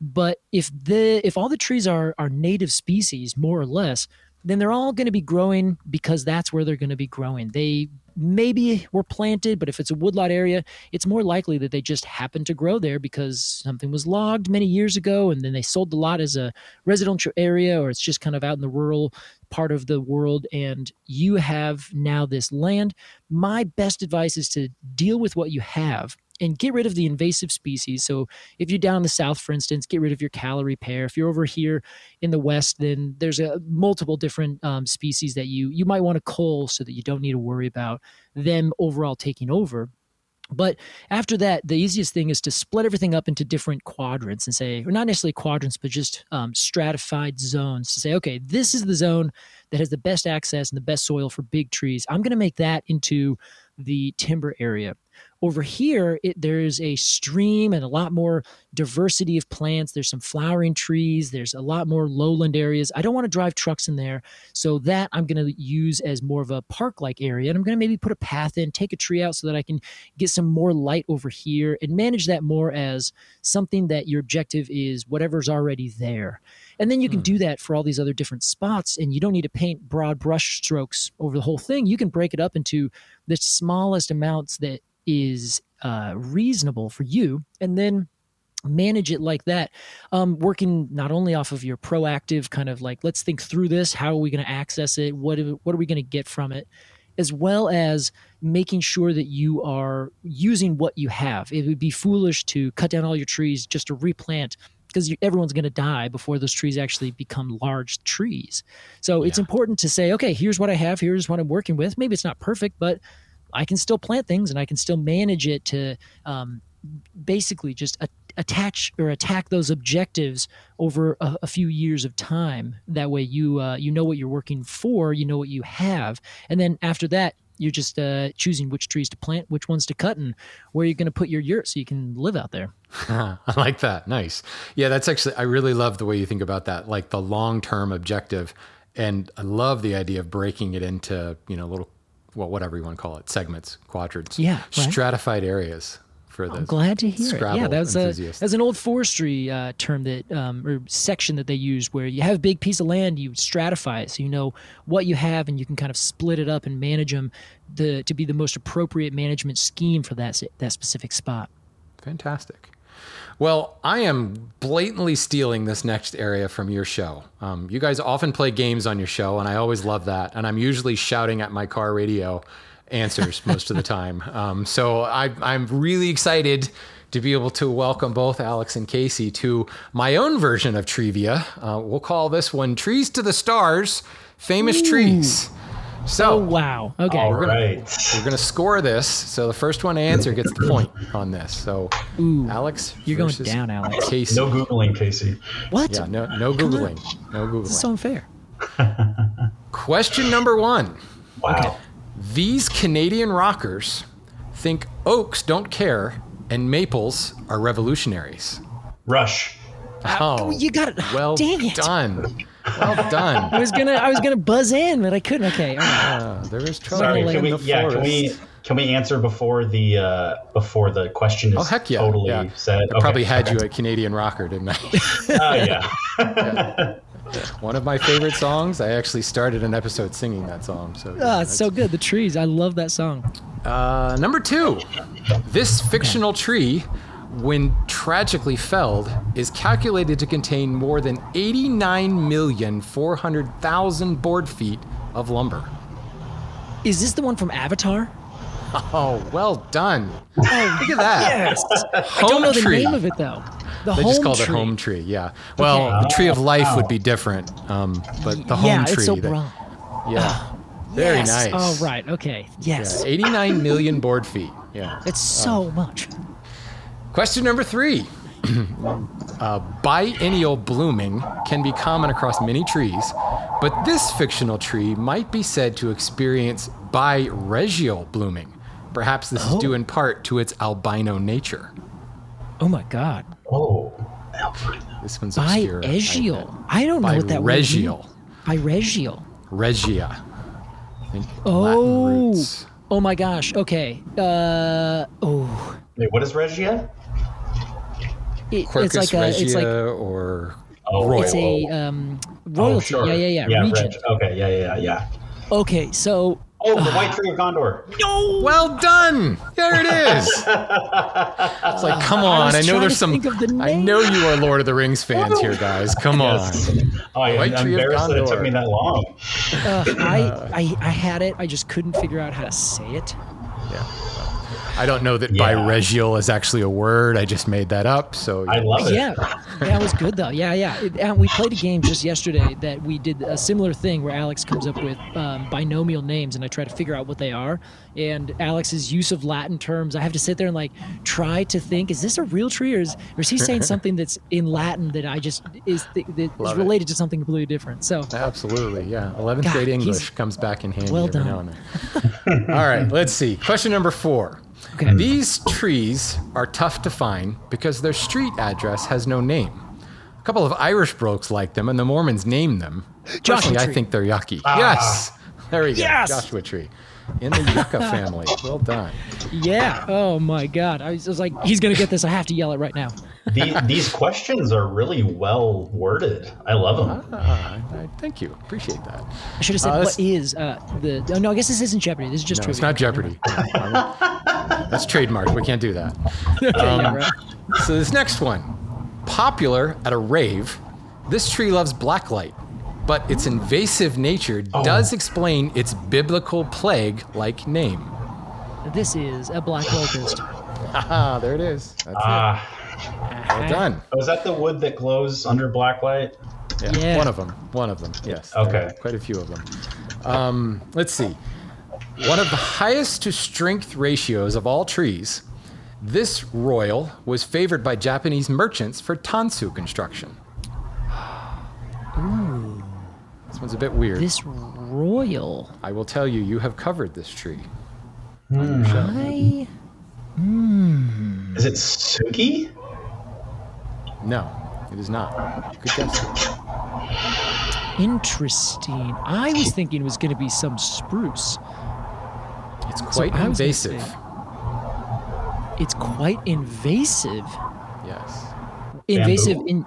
But if the if all the trees are are native species, more or less, then they're all going to be growing because that's where they're going to be growing. They maybe were planted, but if it's a woodlot area, it's more likely that they just happened to grow there because something was logged many years ago and then they sold the lot as a residential area or it's just kind of out in the rural part of the world and you have now this land. My best advice is to deal with what you have and get rid of the invasive species. So if you're down in the south, for instance, get rid of your Callery pear. If you're over here in the west, then there's a multiple different um, species that you you might want to cull so that you don't need to worry about them overall taking over. But after that, the easiest thing is to split everything up into different quadrants and say, or not necessarily quadrants, but just um, stratified zones to say, okay, this is the zone that has the best access and the best soil for big trees. I'm going to make that into the timber area. Over here, it, there's a stream and a lot more diversity of plants. There's some flowering trees. There's a lot more lowland areas. I don't want to drive trucks in there. So that I'm going to use as more of a park like area. And I'm going to maybe put a path in, take a tree out so that I can get some more light over here and manage that more as something that your objective is whatever's already there. And then you can Hmm. do that for all these other different spots, and you don't need to paint broad brush strokes over the whole thing. You can break it up into the smallest amounts that is uh, reasonable for you, and then manage it like that. Um, working not only off of your proactive kind of like let's think through this how are we going to access it? What, what are we going to get from it? As well as making sure that you are using what you have. It would be foolish to cut down all your trees just to replant because everyone's going to die before those trees actually become large trees. So it's important to say okay here's what i have here's what i'm working with. Maybe it's not perfect but i can still plant things and i can still manage it to um, basically just a- attach or attack those objectives over a, a few years of time. That way, you uh, you know what you're working for, you know what you have, and then after that, you're just uh, choosing which trees to plant, which ones to cut, and where you're going to put your yurt so you can live out there. I like that. Nice. Yeah, that's actually, I really love the way you think about that, like the long term objective. And I love the idea of breaking it into, you know, little, well, whatever you want to call it, segments, quadrants, Yeah, right. stratified areas for the. I'm glad to hear it. Scrabble Yeah, that's a enthusiast. that's an old forestry uh, term that um, or section that they use where you have a big piece of land, you stratify it so you know what you have, and you can kind of split it up and manage them the, to be the most appropriate management scheme for that that specific spot. Fantastic. Well, I am blatantly stealing this next area from your show. Um, you guys often play games on your show, and I always love that. And I'm usually shouting at my car radio answers most of the time. Um, so I, I'm really excited to be able to welcome both Alex and Casey to my own version of trivia. Uh, we'll call this one Trees to the Stars Famous Trees. So, Oh wow! Okay, All we're gonna- right. we're going to score this. So the first one to answer gets the point on this. So, Alex, you're going down, Alex. Casey. No googling, Casey. What? yeah, no, no googling, no googling. This is so unfair. Question number one: Wow. These Canadian rockers think oaks don't care and maples are revolutionaries. Rush. Oh, you got it. Well Dang it. done. Well done. I was gonna I was gonna buzz in, but I couldn't. Okay, all right. Uh, there is trouble Sorry. Land Can we? in the Yeah. Can we? Can we answer before the uh, before the question is Oh heck yeah! totally yeah. said? I probably had okay. you at Canadian rocker, didn't I? Oh yeah. One of my favorite songs. I actually started an episode singing that song. So yeah, Ah, it's so good. The trees. I love that song. Uh, number two, this fictional tree, when tragically felled, is calculated to contain more than 89,400,000 board feet of lumber. Is this the one from Avatar? Oh, well done. Look at that. Yes. Home I don't know the name of it though. The They home just call tree. it home tree. Yeah. Well, Okay. the tree of life Wow. would be different, um, but the home yeah, tree. it's so that- broad. yeah. Very yes. nice. Oh right. Okay. Yes. Yeah, 89 million board feet. Yeah. It's so much. Question number three. uh, biennial blooming can be common across many trees, but this fictional tree might be said to experience biregial blooming. Perhaps this is due in part to its albino nature. Oh my God. Oh. This one's obscure. Biregial. I don't know what that word means. Biregial. Biregial. Regia. Oh. Oh my gosh. Okay. Uh. Oh. Wait, what is Regia? It, Quercus it's like a. regia It's like or Oh, royal. it's a um Oh, royalty. sure. Yeah. Yeah. Yeah. Yeah. Region. Reg. Okay. Yeah. Yeah. Yeah. Okay. So. Oh, the White Tree of Gondor. No. Well done! There it is. it's like, come on! was I, know there's some. the I know you are Lord of the Rings fans here, guys. Come Yes. on. Oh, I'm White Tree of embarrassed that it took me that long. Uh, I, I I had it. I just couldn't figure out how to say it. Yeah. I don't know that Yeah. biregial is actually a word. I just made that up. So I love it. Yeah, that was good though. Yeah, yeah. It- and we played a game just yesterday that we did a similar thing where Alex comes up with um, binomial names, and I try to figure out what they are. And Alex's use of Latin terms, I have to sit there and like try to think: is this a real tree, or is, or is he saying something that's in Latin that I just is that is Love it. related to something completely different? So Absolutely, yeah. 11th grade English comes back in handy Well every done. now and then. All right, let's see. Question number four. Okay. These trees are tough to find because their street address has no name. A couple of Irish blokes like them, and the Mormons named them. Joshua Personally, I think they're yucky. Ah. Yes, there we go. Yes! Joshua tree. In the yucca family. Well done. yeah. Oh my God. I was, I was like, he's gonna get this. I have to yell it right now. The, these questions are really well worded. I love them. Ah, I, I, thank you. Appreciate that. I should have said Uh, what uh, the. Oh, no, I guess this isn't Jeopardy. This is just No, it's not Jeopardy. That's trademark. We can't do that. Okay, yeah, right. So this next one, popular at a rave, this tree loves blacklight, but its invasive nature does explain its biblical plague-like name. This is a black locust. Ah, there it is. That's Ah, it. Well done. oh, is that the wood that glows under black light? Yeah, Yeah. one of them. One of them. Yes. Okay. Quite a few of them. Um, let's see. One of the highest to strength ratios of all trees. This royal was favored by Japanese merchants for tansu construction. This one's a bit weird. This royal. I will tell you, you have covered this tree. I. Is it Suki? No, it is not. Good guess. Interesting. I was thinking it was going to be some spruce. It's quite I invasive. say- It's quite invasive. Yes. Invasive Bamboo? in.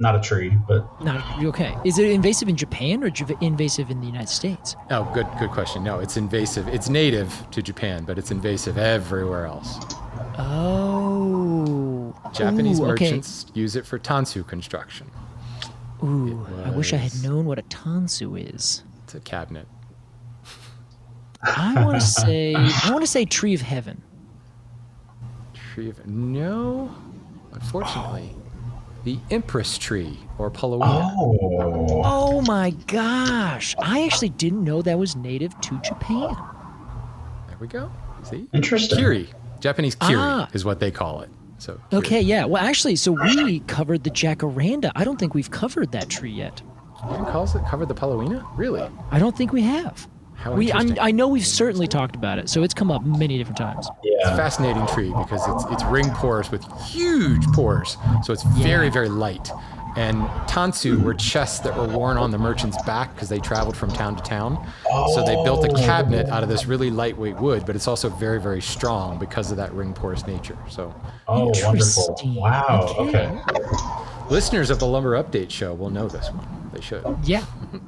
Not a tree, but Not okay. Is it invasive in Japan or ju- invasive in the United States? Oh, good, good question. No, it's invasive. It's native to Japan, but it's invasive everywhere else. Oh. Japanese Ooh, okay. merchants use it for tansu construction. Ooh, I wish I had known what a tansu is. It's a cabinet. I want to say. I want to say tree of heaven. Tree of no, unfortunately, the empress tree or paulownia. oh, Oh my gosh! I actually didn't know that was native to Japan. There we go. See, interesting. kiri, Japanese kiri Ah. is what they call it. So kiri. Okay, yeah. Well, actually, so we covered the jacaranda. I don't think we've covered that tree yet. You even calls it covered the paulownia. Really? I don't think we have. How We, I'm. I know we've certainly talked about it, so it's come up many different times. It's a fascinating tree because it's it's ring porous with huge pores, so it's very very light. And tansu were chests that were worn on the merchant's back because they traveled from town to town. So they built a cabinet out of this really lightweight wood, but it's also very very strong because of that ring porous nature. So Oh, wonderful. Wow. Okay. Okay. listeners of the Lumber Update show will know this one. They should. Yeah.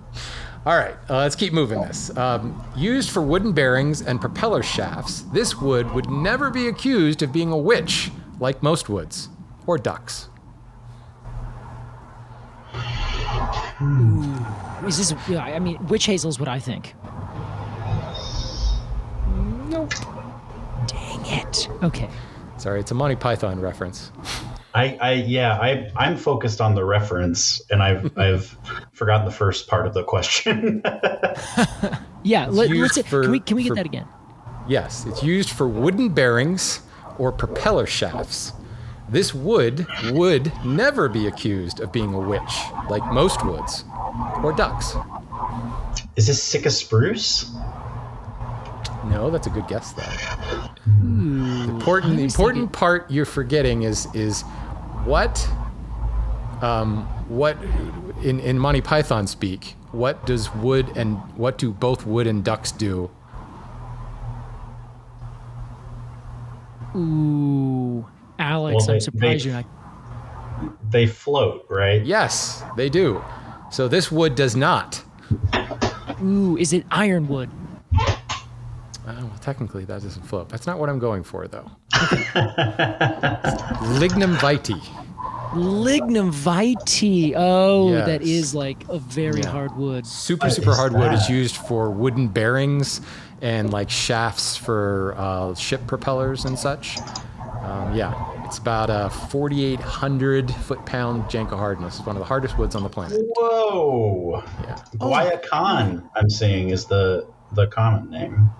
All right, uh, let's keep moving this. Um, used for wooden bearings and propeller shafts, this wood would never be accused of being a witch, like most woods, or ducks. Is this? Yeah. I mean, witch hazel is what I think. Nope. Dang it. Okay. Sorry, it's a Monty Python reference. I, I, yeah, I, I'm focused on the reference, and I've, I've forgotten the first part of the question. Yeah. Let, let's. for- can we can we get for- that again? Yes, it's used for wooden bearings or propeller shafts. This wood would never be accused of being a witch, like most woods, or ducks. Is this Sitka spruce? No, that's a good guess, though. Hmm. The important, the important part you're forgetting is is what, um, what in in Monty Python speak. What does wood and what do both wood and ducks do? Ooh, Alex, Well, they- I'm surprised they- you're not. They float, right? Yes, they do. So this wood does not. Ooh, is it ironwood? Uh, well, technically, that doesn't float. That's not what I'm going for, though. Lignum vitae. Lignum vitae. Oh, Yes. that is like a very Yeah. hard wood. Super, What super is hardwood is used for wooden bearings and like shafts for uh, ship propellers and such. Um, yeah, it's about a 4,800 foot pound Janka hardness. It's one of the hardest woods on the planet. Whoa. Yeah, Guayacan, I'm seeing, is the the common name.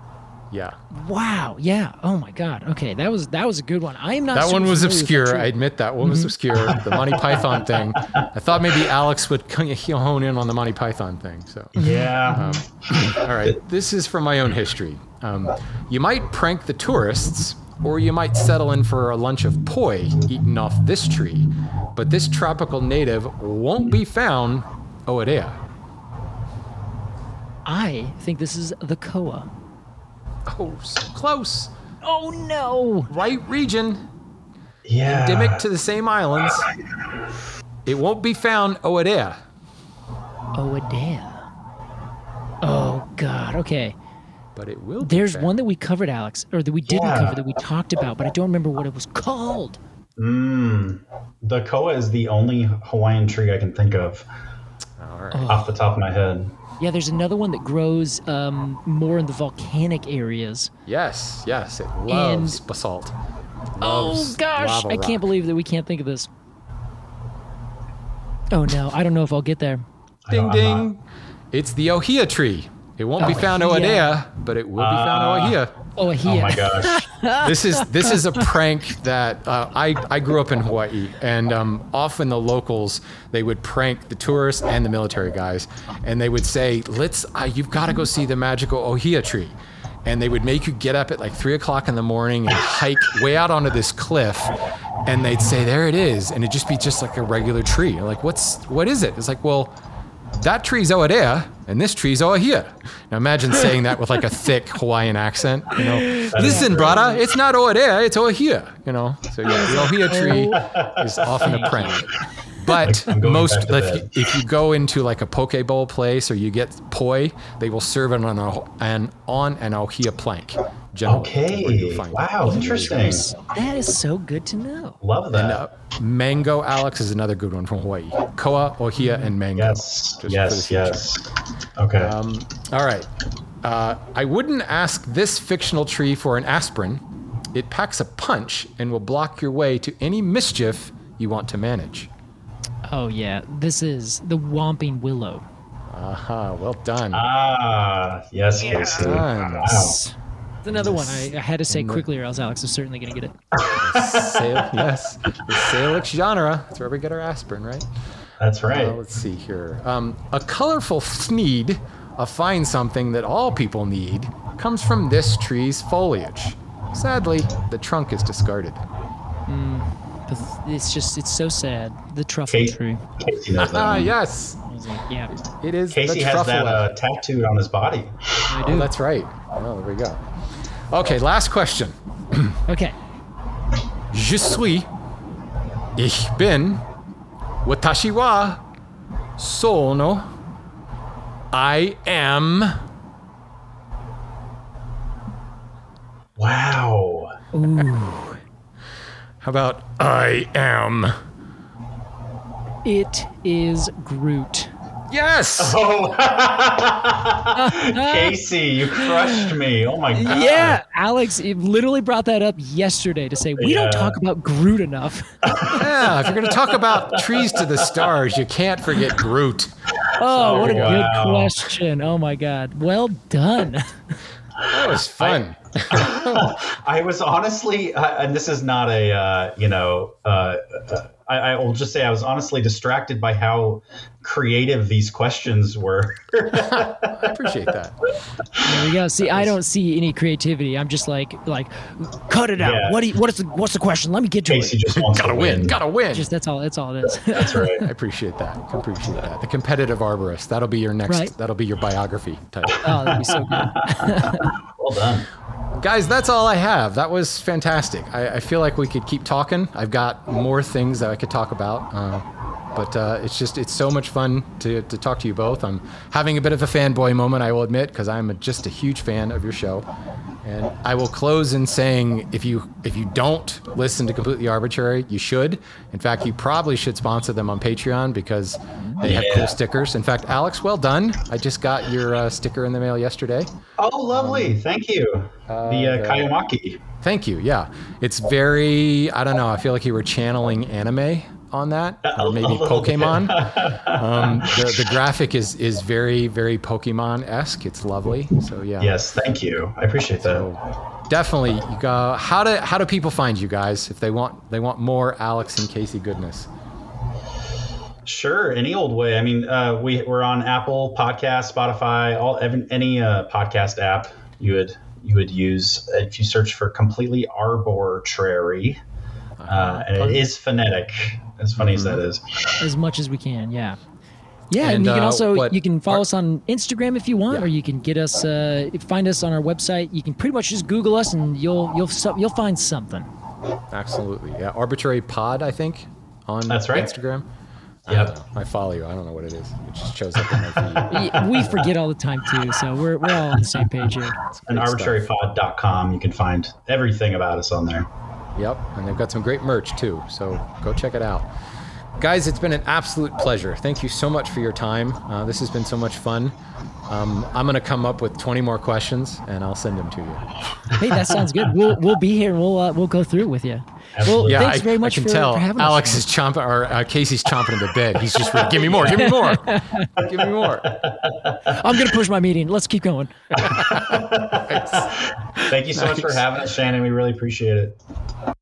Yeah. Wow. Yeah. Oh my God. Okay, that was that was a good one. I am not. That one was obscure. I admit that one was obscure. The Monty Python thing. I thought maybe Alex would he'll hone in on the Monty Python thing. So. Yeah. All right, this is from my own history. Um, you might prank the tourists, or you might settle in for a lunch of poi eaten off this tree. But this tropical native won't be found Oadea. I think this is the koa. Oh, so close. Oh no. Right region, yeah. endemic to the same islands. It won't be found oh, Oadea. Oadea. Oh, oh God. Okay. But it will be There's found. one that we covered, Alex, or that we didn't Yeah. cover that we talked about, but I don't remember what it was called. Mmm. The koa is the only Hawaiian tree I can think of All right. Oh. off the top of my head. Yeah, there's another one that grows um, more in the volcanic areas. Yes, yes, it loves And- basalt. Oh Loves gosh, I can't believe that we can't think of this. Oh no, I don't know if I'll get there. I Ding don't- ding. It's the ohia tree. It won't be found Ohia. Oadea, but it will be found Ah. Ohia. Oh, Oh here. my gosh. This is this is a prank that uh, I I grew up in Hawaii, and um, often the locals they would prank the tourists and the military guys, and they would say, "Let's uh, you've got to go see the magical Ohia tree." And they would make you get up at like three o'clock in the morning and hike way out onto this cliff, and they'd say, "There it is," and it'd just be just like a regular tree. You're like, "What's what is it?" It's like, well, that tree's Oadea and this tree's here. Now imagine saying that with like a thick Hawaiian accent. You know, listen, brother, it's not Oadea, it's Oahia. You know, so yeah, the Ohia tree is often a prank. But most, if you, if you go into like a poke bowl place or you get poi, they will serve it on a, an on an Ohia plank. Generally, is you'll Okay. find. Wow. Interesting. That is so good to know. Love that. And uh, mango, Alex, is another good one from Hawaii. Koa, Ohia, and mango. yes. Just for the Yes. Yes. Okay. Um, all right. Uh, I wouldn't ask this fictional tree for an aspirin. It packs a punch and will block your way to any mischief you want to manage. Oh yeah, this is the Whomping Willow. Aha, well done. ah. Yes, Casey. Done. Wow. It's another one I, I had to say quickly, or else Alex is certainly going to get it. Sail, yes, the Salix genre. That's where we get our aspirin, right? That's right. Uh, let's see here. Um, a colorful Thneed, a fine something that all people need, comes from this tree's foliage. Sadly, the trunk is discarded. But it's just it's so sad. The truffle Kate- tree. Casey knows that. Ah, one. yes, like, yeah, it is Casey the has truffle. that uh, tattooed on his body. I Oh, do. that's right. Oh, there we go. Okay, last question. okay. Je suis. Ich bin. Watashi wa. Sono. I am. Wow. Ooh. How about I am? It is Groot. Yes! Oh, Casey, you crushed me. Oh my god. Yeah, Alex it literally brought that up yesterday to say we Yeah. don't talk about Groot enough. Yeah, if you're going to talk about trees to the stars, you can't forget Groot. Oh, what a wow. good question. Oh my god. Well done. That was fun. I was honestly, uh, and this is not a, uh, you know, uh, uh, I, I will just say I was honestly distracted by how creative these questions were. I appreciate that. There we go. See, I don't see any creativity. I'm just like like cut it out. Yeah. What do you, what is the what's the question? Let me get to Casey it. just wants Gotta to win. win. Gotta win. Just that's all that's all it is. That's right. I appreciate that. I appreciate that. The competitive arborist. That'll be your next. Right. That'll be your biography title. oh, that'd be so good. Well done. Guys, that's all I have. That was fantastic. I, I feel like we could keep talking. I've got more things that I could talk about. Uh, but uh, it's just, it's so much fun to, to talk to you both. I'm having a bit of a fanboy moment, I will admit, because I'm a, just a huge fan of your show. And I will close in saying if you if you don't listen to Completely Arbortrary, you should. In fact, you probably should sponsor them on Patreon because they have cool stickers. In fact, Alex, well done. I just got your uh, sticker in the mail yesterday. Oh, lovely. Thank you. the uh, the- Kayamaki. Thank you. Yeah, it's very. I don't know. I feel like you were channeling anime on that, or maybe. Pokemon. um, the, the graphic is is very very Pokemon esque. It's lovely. So yeah. Yes, thank you. I appreciate that. So definitely, you go. How do how do people find you guys if they want they want more Alex and Casey goodness? Sure, any old way. I mean, uh, we we're on Apple Podcast, Spotify, all any uh, podcast app you would you would use if you search for completely arbortrary, uh, and it is phonetic. As funny as that is. as much as we can. Yeah. Yeah, and, And, you can uh, also what- you can follow us on Instagram if you want, Yeah. or you can get us uh, find us on our website. You can pretty much just Google us, and you'll you'll so- you'll find something. Absolutely. Yeah. Arbortrary Pod, I think, on That's right. Instagram. I Yep. don't. I follow you. I don't know what it is. It just shows up in my feed. We forget all the time too, so we're we're all on the same page here. And Great stuff. arbortrarypod.com, you can find everything about us on there. Yep, and they've got some great merch too. So go check it out. Guys, it's been an absolute pleasure. Thank you so much for your time. Uh, this has been so much fun. Um, I'm going to come up with 20 more questions and I'll send them to you. Hey, that sounds good. We'll we'll be here we'll uh, we'll go through it with you. Absolutely. Well, Yeah, thanks I, very much I can for, tell for having Alex us. is chomping, or uh, Casey's chomping in the bed. He's just, give me more, give me more, give me more. I'm gonna push my meeting. Let's keep going. Thank you so much for having us, Shannon. We really appreciate it.